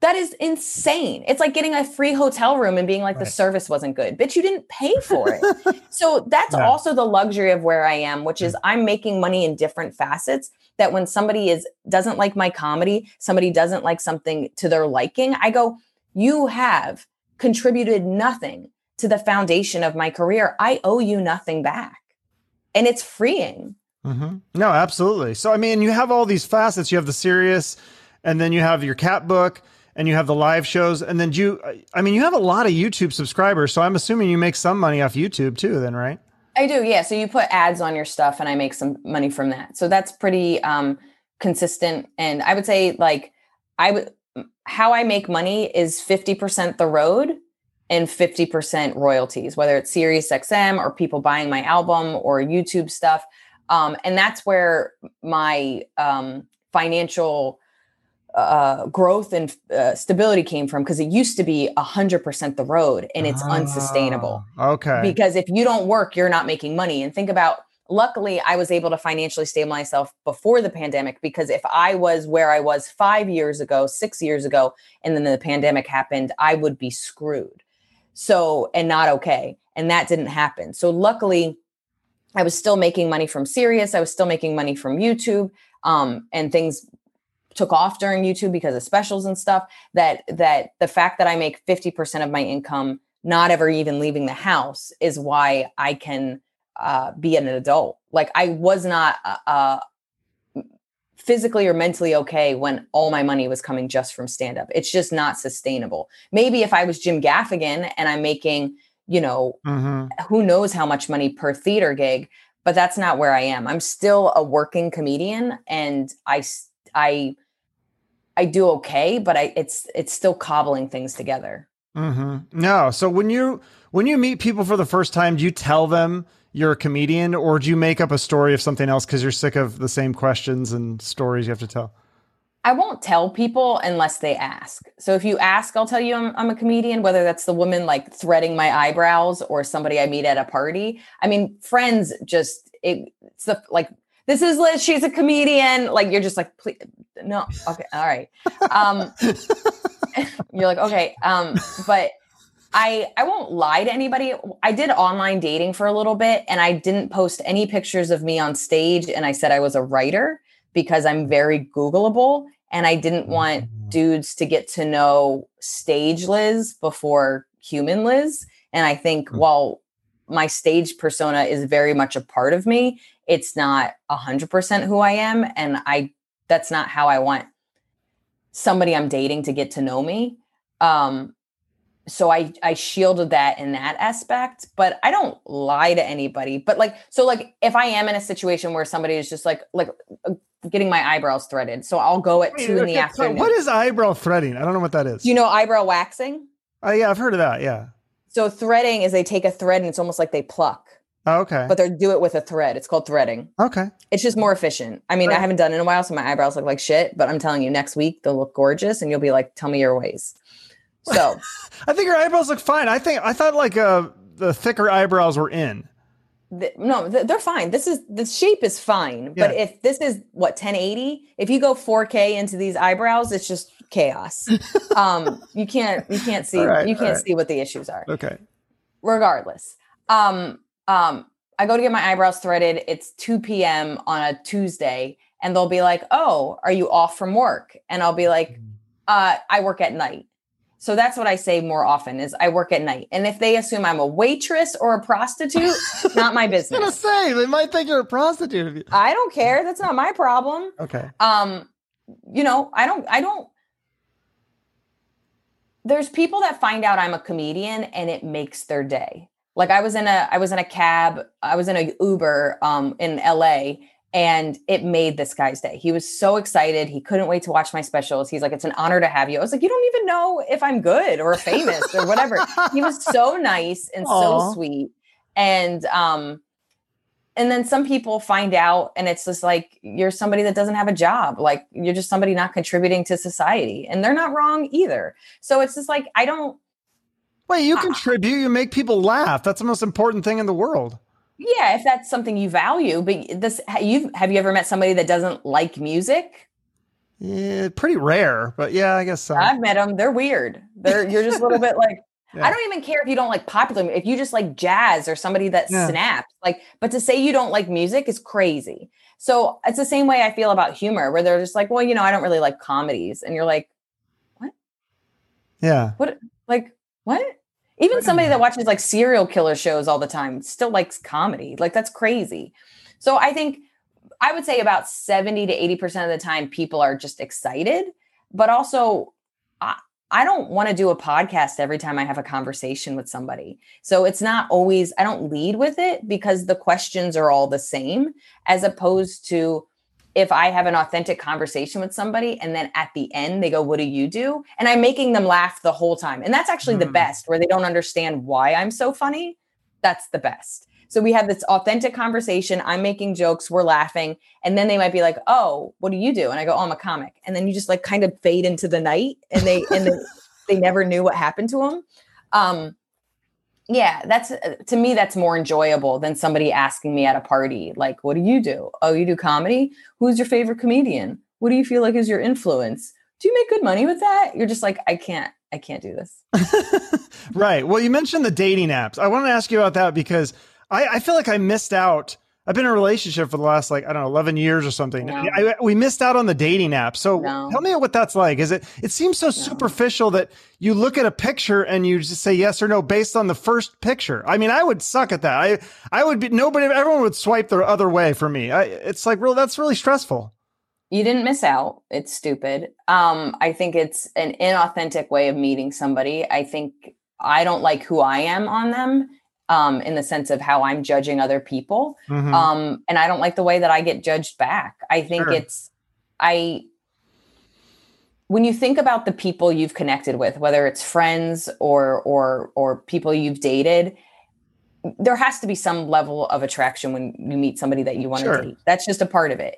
That is insane. It's like getting a free hotel room and being like right. the service wasn't good. Bitch, you didn't pay for it. (laughs) so that's yeah. also the luxury of where I am, which is mm. I'm making money in different facets that when somebody is doesn't like my comedy, somebody doesn't like something to their liking, I go, "You have contributed nothing to the foundation of my career. I owe you nothing back." And it's freeing. Mm-hmm. No, absolutely. So I mean, you have all these facets. You have the serious, and then you have your cat book, and you have the live shows, and then you. I mean, you have a lot of YouTube subscribers. So I'm assuming you make some money off YouTube too. Then, right? I do, yeah. So you put ads on your stuff, and I make some money from that. So that's pretty um, consistent. And I would say, like, I would how I make money is fifty percent the road and fifty percent royalties, whether it's Sirius XM or people buying my album or YouTube stuff. Um, and that's where my um, financial uh, growth and uh, stability came from because it used to be 100% the road and it's unsustainable. Ah, okay. Because if you don't work, you're not making money. And think about, luckily, I was able to financially stable myself before the pandemic because if I was where I was five years ago, six years ago, and then the pandemic happened, I would be screwed. So, and not okay. And that didn't happen. So, luckily, I was still making money from Sirius. I was still making money from YouTube. Um, and things took off during YouTube because of specials and stuff that that the fact that I make 50% of my income not ever even leaving the house is why I can uh, be an adult. Like I was not uh, uh, physically or mentally okay when all my money was coming just from stand up. It's just not sustainable. Maybe if I was Jim Gaffigan and I'm making, you know, mm-hmm. who knows how much money per theater gig, but that's not where I am. I'm still a working comedian and I I I do okay, but I it's it's still cobbling things together. Mm-hmm. No, so when you when you meet people for the first time, do you tell them you're a comedian, or do you make up a story of something else because you're sick of the same questions and stories you have to tell? I won't tell people unless they ask. So if you ask, I'll tell you I'm, I'm, a comedian, whether that's the woman like threading my eyebrows or somebody I meet at a party. I mean, friends just, it, it's the, like this is Liz. She's a comedian. Like you're just like, please, no, okay, all right. Um, (laughs) you're like, okay, um, but I I won't lie to anybody. I did online dating for a little bit, and I didn't post any pictures of me on stage. And I said I was a writer because I'm very Googleable, and I didn't want mm. dudes to get to know stage Liz before human Liz. And I think mm. while my stage persona is very much a part of me it's not a hundred percent who I am. And I, that's not how I want somebody I'm dating to get to know me. Um, so I, I shielded that in that aspect, but I don't lie to anybody. But like, so like, if I am in a situation where somebody is just like, like uh, getting my eyebrows threaded, so I'll go at Wait, two in the afternoon. What is eyebrow threading? I don't know what that is. You know eyebrow waxing? Oh yeah, I've heard of that. Yeah. So threading is they take a thread and it's almost like they pluck Oh, okay. but they do it with a thread. It's called threading. okay. It's just more efficient. I mean, I haven't done it in a while, so my eyebrows look like shit. But I'm telling you, next week they'll look gorgeous, and you'll be like, "Tell me your ways." So (laughs) I think your eyebrows look fine. I think I thought like uh the thicker eyebrows were in. th- no, th- they're fine. This is the shape is fine. But if this is what 1080, if you go 4K into these eyebrows, it's just chaos. (laughs) um, you can't you can't see right, you can't right. see what the issues are. Okay. regardless um um i go to get my eyebrows threaded it's 2 p.m on a tuesday and they'll be like oh are you off from work and i'll be like uh i work at night so that's what i say more often is i work at night and if they assume i'm a waitress or a prostitute not my (laughs) business. I was gonna say they might think you're a prostitute. i don't care that's not my problem Okay. um you know i don't i don't there's people that find out i'm a comedian and it makes their day like i was in a i was in a cab i was in a uber um in la and it made this guy's day. He was so excited. He couldn't wait to watch my specials. He's like it's an honor to have you. I was like you don't even know if i'm good or famous or whatever. He was so nice and Aw. so sweet. And um and then some people find out and it's just like you're somebody that doesn't have a job. Like you're just somebody not contributing to society and they're not wrong either. So it's just like i don't Wait, you contribute. Uh, you make people laugh. That's the most important thing in the world. yeah if that's something you value but this you have you ever met somebody that doesn't like music Yeah, pretty rare, but yeah, I guess so. i've met them they're weird they're you're just a little bit like (laughs) Yeah. I don't even care if you don't like popular. If you just like jazz or somebody that Yeah. snaps, like, but to say you don't like music is crazy. So it's the same way I feel about humor, where they're just like, well, you know, I don't really like comedies, and you're like, "What?" Yeah. What like what? Even somebody that watches like serial killer shows all the time still likes comedy. Like that's crazy. So I think I would say about 70 to 80% of the time people are just excited, but also I, I don't want to do a podcast every time I have a conversation with somebody. So it's not always I don't lead with it because the questions are all the same as opposed to if I have an authentic conversation with somebody and then at the end they go, What do you do? And I'm making them laugh the whole time. And that's actually the Hmm. best where they don't understand why I'm so funny. That's the best. So we have this authentic conversation. I'm making jokes, we're laughing. And then they might be like, Oh, what do you do? And I go, Oh, I'm a comic. And then you just like kind of fade into the night and they, and then (laughs) they never knew what happened to them. Um, yeah, that's uh, to me that's more enjoyable than somebody asking me at a party like, "What do you do? Oh, you do comedy? Who's your favorite comedian? What do you feel like is your influence? Do you make good money with that?" You're just like, "I can't. I can't do this." (laughs) right. Well, you mentioned the dating apps. I want to ask you about that because I, I feel like I missed out. I've been in a relationship for the last like I don't know eleven years or something. No. I, we missed out on the dating app. So No. tell me what that's like. Is it? It seems so superficial that you look at a picture and you just say yes or no based on the first picture. I mean, I would suck at that. I I would be nobody. Everyone would swipe the other way for me. I, it's like real. That's really stressful. You didn't miss out. It's stupid. Um, I think it's an inauthentic way of meeting somebody. I think I don't like who I am on them. Um, in the sense of how I'm judging other people. Mhm. um and i don't like the way that i get judged back i think Sure. it's i when you think about the people you've connected with whether it's friends or or or people you've dated there has to be some level of attraction when you meet somebody that you want to Sure. date that's just a part of it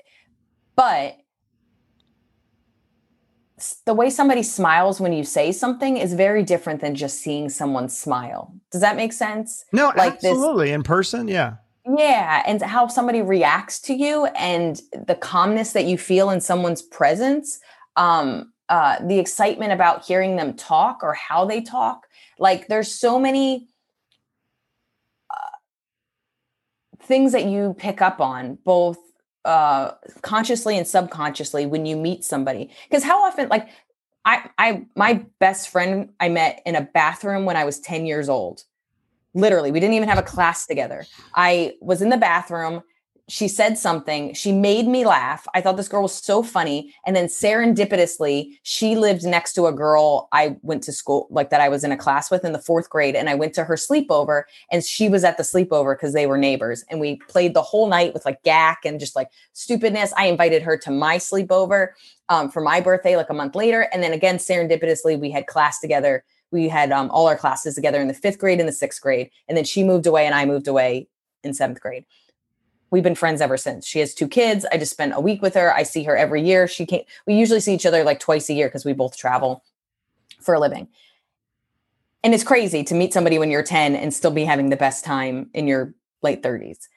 but the way somebody smiles when you say something is very different than just seeing someone smile does that make sense no, like this- absolutely in person. Yeah. yeah, and how somebody reacts to you and the calmness that you feel in someone's presence, um, uh, the excitement about hearing them talk or how they talk. Like there's so many uh, things that you pick up on, both uh, consciously and subconsciously, when you meet somebody. Because how often, like I, I, my best friend I met in a bathroom when I was 10 years old. Literally, we didn't even have a class together. I was in the bathroom. She said something. She made me laugh. I thought this girl was so funny. And then serendipitously, she lived next to a girl I went to school, like that I was in a class with in the fourth grade. And I went to her sleepover and she was at the sleepover because they were neighbors. And we played the whole night with like Gak and just like stupidness. I invited her to my sleepover um, for my birthday, like a month later. And then again, serendipitously, we had class together we had um, all our classes together in the fifth grade and the sixth grade and then she moved away and i moved away in seventh grade. We've been friends ever since. She has two kids. I just spent a week with her. I see her every year. She can't, we usually see each other like twice a year because we both travel for a living. And it's crazy to meet somebody when you're 10 and still be having the best time in your late 30s.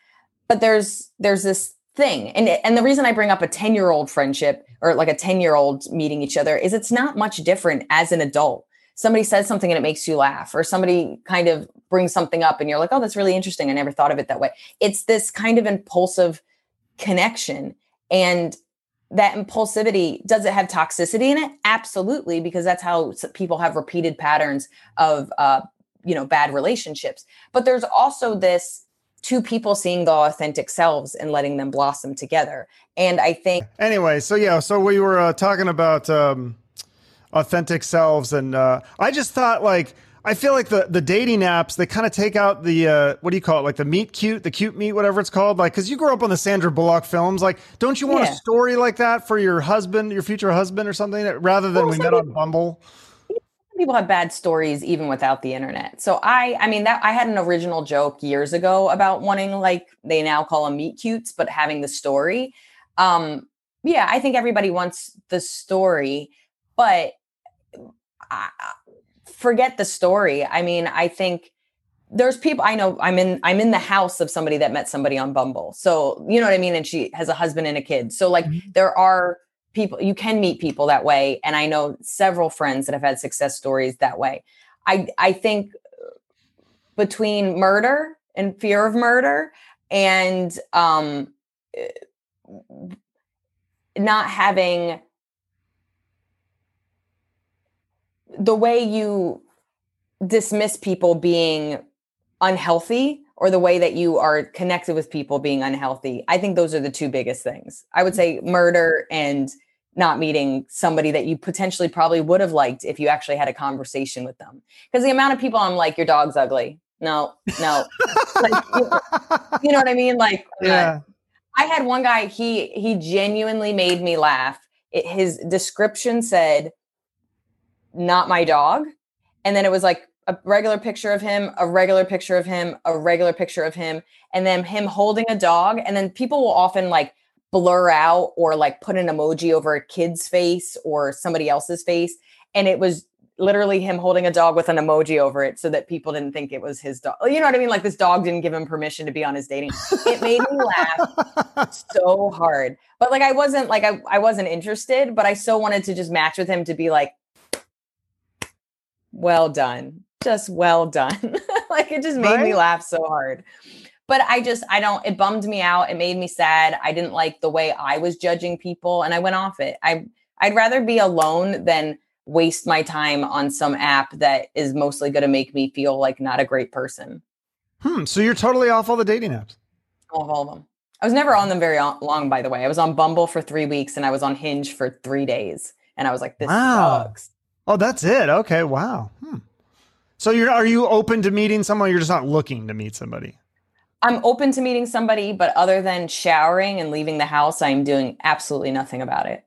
But there's there's this thing. And and the reason I bring up a 10-year-old friendship or like a 10-year-old meeting each other is it's not much different as an adult. Somebody says something and it makes you laugh or somebody kind of brings something up and you're like, "Oh, that's really interesting. I never thought of it that way." It's this kind of impulsive connection and that impulsivity does it have toxicity in it absolutely because that's how people have repeated patterns of uh, you know bad relationships but there's also this two people seeing the authentic selves and letting them blossom together and i think anyway so yeah so we were uh, talking about um, authentic selves and uh, i just thought like I feel like the the dating apps they kind of take out the uh, what do you call it like the meet cute the cute meet whatever it's called like because you grew up on the Sandra Bullock films like don't you want yeah. a story like that for your husband your future husband or something rather than well, we met on Bumble. People have bad stories even without the internet. So I I mean that I had an original joke years ago about wanting like they now call them meet cutes but having the story. Um, yeah, I think everybody wants the story, but I, forget the story. I mean, I think there's people I know I'm in I'm in the house of somebody that met somebody on Bumble. So, you know what I mean and she has a husband and a kid. So like mm-hmm. there are people you can meet people that way and I know several friends that have had success stories that way. I I think between murder and fear of murder and um not having the way you dismiss people being unhealthy or the way that you are connected with people being unhealthy i think those are the two biggest things. I would mm. say murder and not meeting somebody that you potentially probably would have liked if you actually had a conversation with them. Because the amount of people i'm like your dog's ugly. No no. Like, (laughs) you, know, what i mean? Like yeah. i had one guy he he genuinely made me laugh. It, his description said not my dog. And then it was like a regular picture of him, a regular picture of him, a regular picture of him, and then him holding a dog. And then people will often like blur out or like put an emoji over a kid's face or somebody else's face. And it was literally him holding a dog with an emoji over it so that people didn't think it was his dog. You know what I mean? Like this dog didn't give him permission to be on his dating. It made me laugh (laughs) so hard. But like I wasn't like I, I wasn't interested, but I so wanted to just match with him to be like, well done just well done. (laughs) Like it just made right? me laugh so hard. But i just i don't it bummed me out it made me sad i didn't like the way i was judging people and i went off it. I i'd rather be alone than waste my time on some app that is mostly going to make me feel like not a great person. Hmm so you're totally off all the dating apps. Off all of them i was never on them very long by the way. I was on bumble for three weeks and i was on hinge for three days and i was like this wow. sucks Oh, that's it. Okay. Wow. Hmm. So you're are you open to meeting someone? You're just not looking to meet somebody. I'm open to meeting somebody, but other than showering and leaving the house, I'm doing absolutely nothing about it.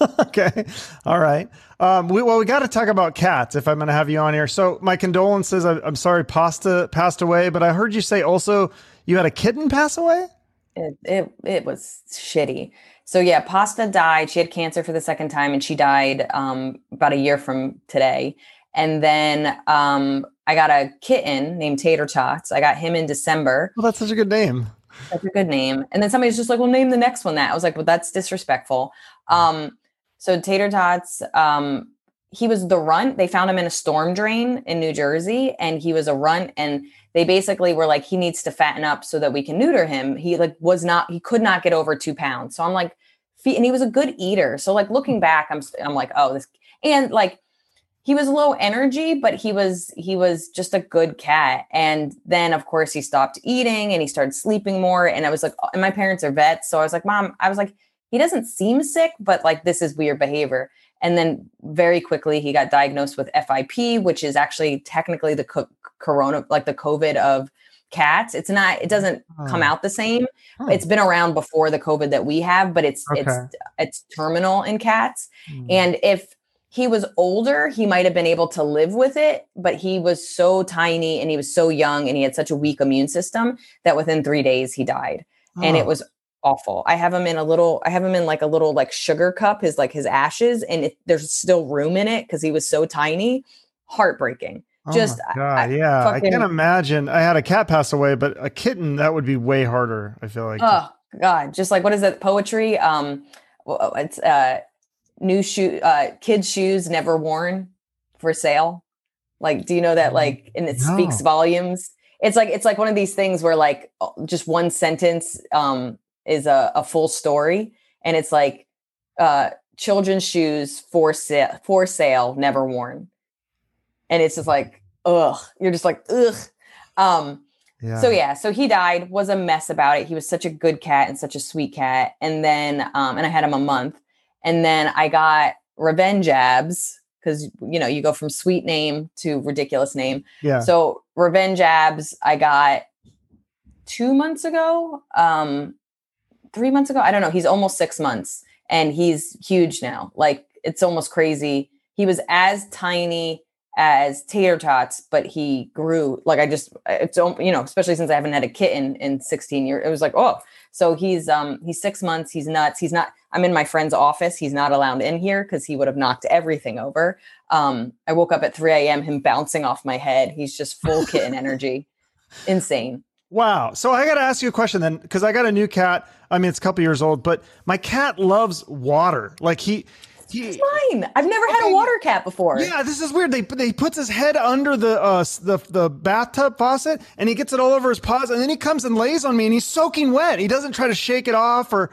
(laughs) okay. All right. Um, we, well, we got to talk about cats if I'm going to have you on here. So, my condolences. I, am sorry, Pasta passed away, but I heard you say also you had a kitten pass away. It it, it was shitty. So yeah, Pasta died. She had cancer for the second time, and she died um, about a year from today. And then um, I got a kitten named Tater Tots. I got him in December. Well, that's such a good name. That's a good name. And then somebody's just like, "Well, name the next one that." I was like, "Well, that's disrespectful." Um, so Tater Tots, um, he was the runt. They found him in a storm drain in New Jersey, and he was a runt. And they basically were like, he needs to fatten up so that we can neuter him. He like was not, he could not get over two pounds. So I'm like, and he was a good eater. So like looking back, I'm I'm like, oh, this and like he was low energy, but he was he was just a good cat. And then of course he stopped eating and he started sleeping more. And I was like, and my parents are vets, so I was like, mom, I was like, he doesn't seem sick, but like this is weird behavior. And then very quickly he got diagnosed with FIP, which is actually technically the co- corona, like the COVID of cats. It's not, it doesn't come out the same. It's been around before the COVID that we have, but it's, okay. it's, it's terminal in cats. Mm. And if, he was older, he might have been able to live with it, but he was so tiny and he was so young and he had such a weak immune system that within three days he died. Oh. And it was awful. I have him in a little, I have him in like a little like sugar cup, his like his ashes, and it, there's still room in it because he was so tiny. Heartbreaking. Oh Just God, I, yeah. Fucking, I can't imagine. I had a cat pass away, but a kitten that would be way harder. I feel like. Oh God, just like what is it? Poetry. Um, well, it's uh, new shoe, uh, kids' shoes never worn for sale. Like, do you know that? Like, and it no. speaks volumes. It's like it's like one of these things where like just one sentence um is a, a full story, and it's like uh, children's shoes for sale, for sale, never worn, and it's just like ugh. You're just like ugh. Um, yeah. So yeah, so he died. Was a mess about it. He was such a good cat and such a sweet cat. And then, um, and I had him a month, and then I got revenge abs because you know you go from sweet name to ridiculous name. Yeah. So revenge abs I got two months ago. Um, three months ago. I don't know. He's almost six months and he's huge now. Like it's almost crazy. He was as tiny as tater tots, but he grew like I just it's you know especially since I haven't had a kitten in 16 years. It was like oh, so he's um he's six months. He's nuts. He's not. I'm in my friend's office. He's not allowed in here because he would have knocked everything over. Um, I woke up at 3 a.m. Him bouncing off my head. He's just full kitten (laughs) energy, insane. Wow. So I got to ask you a question then, because I got a new cat. I mean, it's a couple years old, but my cat loves water. Like he, he it's mine. I've never okay. had a water cat before. Yeah, this is weird. They they puts his head under the uh the the bathtub faucet and he gets it all over his paws and then he comes and lays on me and he's soaking wet. He doesn't try to shake it off or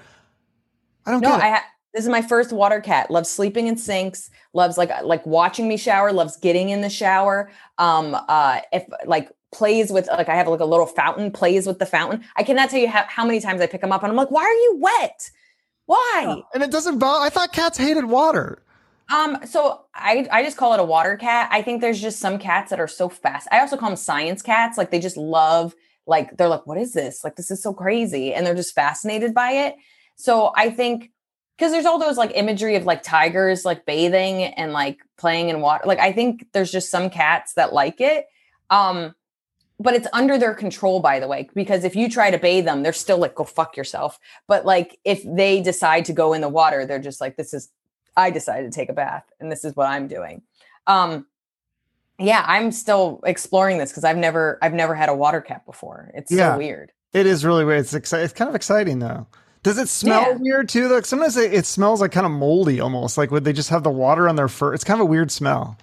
I don't it. I ha- this is my first water cat. Loves sleeping in sinks. Loves like like watching me shower. Loves getting in the shower. Um, uh, if like plays with like I have like a little fountain, plays with the fountain. I cannot tell you how, how many times I pick him up and I'm like, why are you wet? Why? And it doesn't bother. I thought cats hated water. Um, so I I just call it a water cat. I think there's just some cats that are so fast. I also call them science cats. Like they just love, like they're like, what is this? Like this is so crazy, and they're just fascinated by it. So I think because there's all those like imagery of like tigers like bathing and like playing in water. Like I think there's just some cats that like it. Um, but it's under their control by the way because if you try to bathe them they're still like go fuck yourself but like if they decide to go in the water they're just like this is i decided to take a bath and this is what i'm doing um yeah i'm still exploring this because i've never i've never had a water cat before it's yeah, so weird it is really weird it's exciting it's kind of exciting though does it smell yeah. weird too? Like sometimes it, it smells like kind of moldy almost. Like would they just have the water on their fur? It's kind of a weird smell.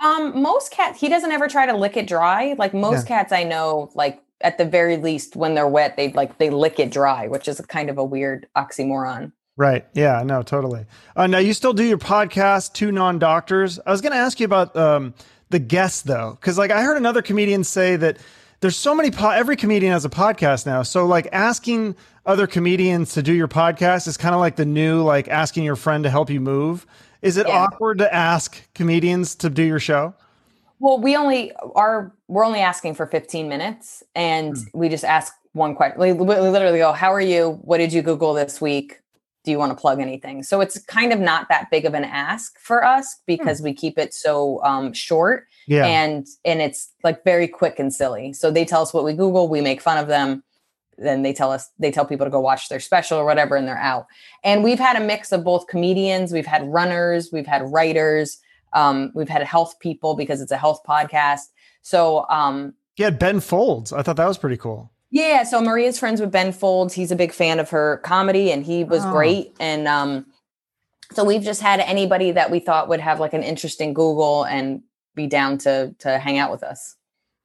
Um, most cats, he doesn't ever try to lick it dry. Like most yeah. cats I know, like at the very least, when they're wet, they like they lick it dry, which is kind of a weird oxymoron. Right. Yeah. No. Totally. Uh, now you still do your podcast, two non doctors. I was going to ask you about um, the guests though, because like I heard another comedian say that there's so many. Po- every comedian has a podcast now, so like asking other comedians to do your podcast is kind of like the new like asking your friend to help you move. Is it yeah. awkward to ask comedians to do your show? Well, we only are we're only asking for 15 minutes and mm. we just ask one question. We literally go, "How are you? What did you google this week? Do you want to plug anything?" So it's kind of not that big of an ask for us because mm. we keep it so um, short. Yeah. And and it's like very quick and silly. So they tell us what we google, we make fun of them then they tell us they tell people to go watch their special or whatever and they're out. And we've had a mix of both comedians we've had runners we've had writers um, we've had health people because it's a health podcast. So um yeah ben folds. I thought that was pretty cool. Yeah so maria's friends with ben folds. He's a big fan of her comedy and he was oh. great. And um so we've just had anybody that we thought would have like an interesting google and be down to to hang out with us.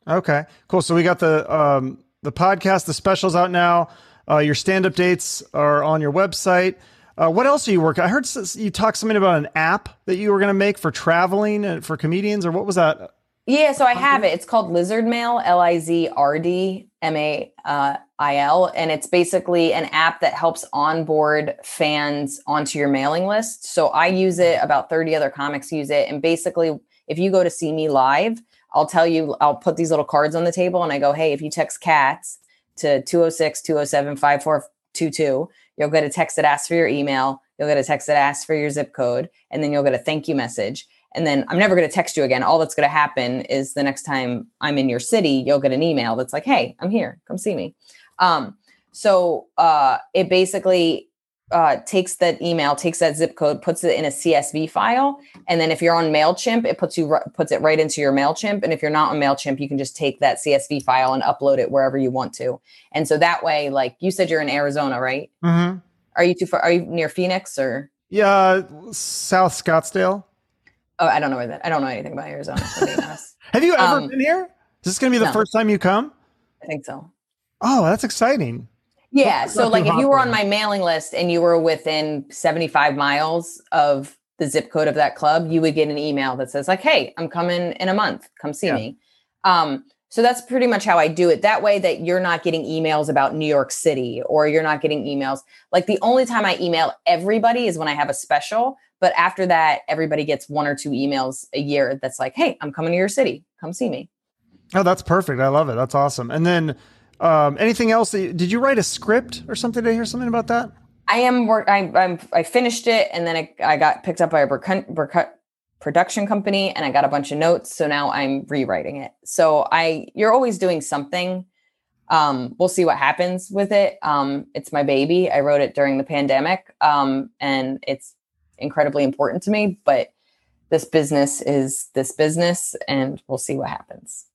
Okay cool. So we got the um the podcast, the specials out now. Uh, your stand up dates are on your website. Uh, what else are you working? I heard you talk something about an app that you were going to make for traveling and for comedians, or what was that? Yeah, so I have it. It's called Lizrd Mail, L I Z R D M A uh, I L, and it's basically an app that helps onboard fans onto your mailing list. So I use it. About thirty other comics use it, and basically, if you go to see me live, I'll tell you, I'll put these little cards on the table and I go, hey, if you text cats to 206 207 5422, you'll get a text that asks for your email. You'll get a text that asks for your zip code, and then you'll get a thank you message. And then I'm never going to text you again. All that's going to happen is the next time I'm in your city, you'll get an email that's like, "Hey, I'm here. Come see me." Um, so uh, it basically uh, takes that email, takes that zip code, puts it in a CSV file, and then if you're on Mailchimp, it puts you puts it right into your Mailchimp. And if you're not on Mailchimp, you can just take that CSV file and upload it wherever you want to. And so that way, like you said, you're in Arizona, right? Mm-hmm. Are you too far? Are you near Phoenix or? Yeah, South Scottsdale. Oh, I don't know where that. I don't know anything about Arizona. (laughs) Have you ever um, been here? Is this going to be the no. first time you come? I think so. Oh, that's exciting. Yeah. So, like, if you were on my mailing list and you were within 75 miles of the zip code of that club, you would get an email that says, like, hey, I'm coming in a month. Come see yeah. me. Um, so that's pretty much how I do it. That way that you're not getting emails about New York City or you're not getting emails. Like the only time I email everybody is when I have a special. But after that, everybody gets one or two emails a year that's like, hey, I'm coming to your city. Come see me. Oh, that's perfect. I love it. That's awesome. And then um, anything else? That, did you write a script or something? Did I hear something about that? I am work. I I'm, I finished it, and then I, I got picked up by a production company, and I got a bunch of notes. So now I'm rewriting it. So I, you're always doing something. Um, we'll see what happens with it. Um, it's my baby. I wrote it during the pandemic, um, and it's incredibly important to me. But this business is this business, and we'll see what happens.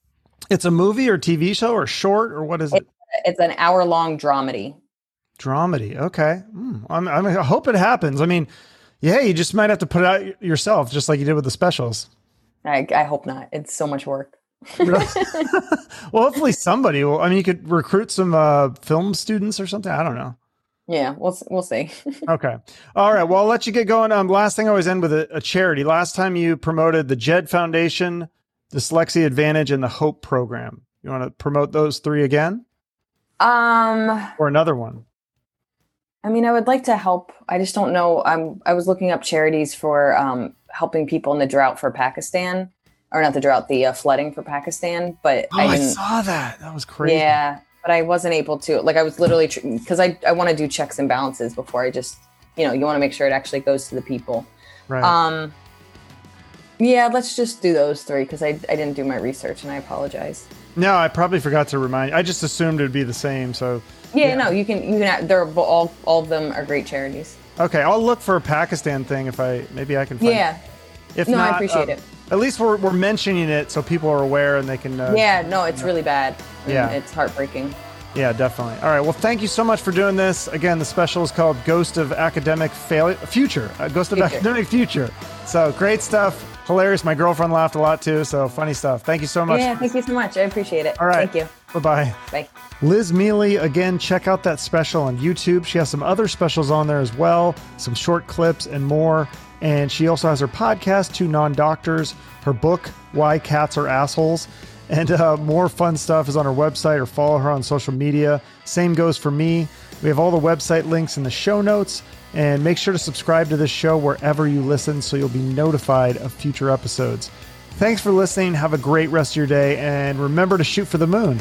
It's a movie or TV show or short or what is it? It's an hour long dramedy. Dramedy. Okay. Mm, I'm, I'm, i hope it happens. I mean, yeah, you just might have to put it out yourself, just like you did with the specials. I, I hope not. It's so much work. (laughs) (laughs) well, hopefully somebody will. I mean, you could recruit some uh, film students or something. I don't know. Yeah, we'll we'll see. (laughs) okay, all right. Well, I'll let you get going. Um, last thing I always end with a, a charity. Last time you promoted the Jed Foundation, Dyslexia Advantage, and the Hope Program. You want to promote those three again? Um, or another one? I mean, I would like to help. I just don't know. I'm. I was looking up charities for um, helping people in the drought for Pakistan, or not the drought, the uh, flooding for Pakistan. But oh, I, I, saw that. That was crazy. Yeah, but I wasn't able to. Like, I was literally because tr- I I want to do checks and balances before I just you know you want to make sure it actually goes to the people. Right. Um. Yeah, let's just do those three because I, I didn't do my research and I apologize. No, I probably forgot to remind. I just assumed it'd be the same. So yeah, yeah. no, you can you can. They're all all of them are great charities. Okay, I'll look for a Pakistan thing if I maybe I can. Find yeah. If no, not, I appreciate uh, it. At least we're we're mentioning it so people are aware and they can. Uh, yeah, no, it's really bad. Yeah, it's heartbreaking. Yeah, definitely. All right. Well, thank you so much for doing this. Again, the special is called Ghost of Academic Failure Future. Uh, Ghost of future. Academic Future. So great stuff hilarious. My girlfriend laughed a lot too. So funny stuff. Thank you so much. Yeah, thank you so much. I appreciate it. All right. Thank you. Bye-bye. Bye. Liz Miele, again, check out that special on YouTube. She has some other specials on there as well, some short clips and more. And she also has her podcast, Two Non Doctors, her book, Why Cats Are Assholes. And uh, more fun stuff is on her website or follow her on social media. Same goes for me. We have all the website links in the show notes. And make sure to subscribe to this show wherever you listen so you'll be notified of future episodes. Thanks for listening. Have a great rest of your day. And remember to shoot for the moon.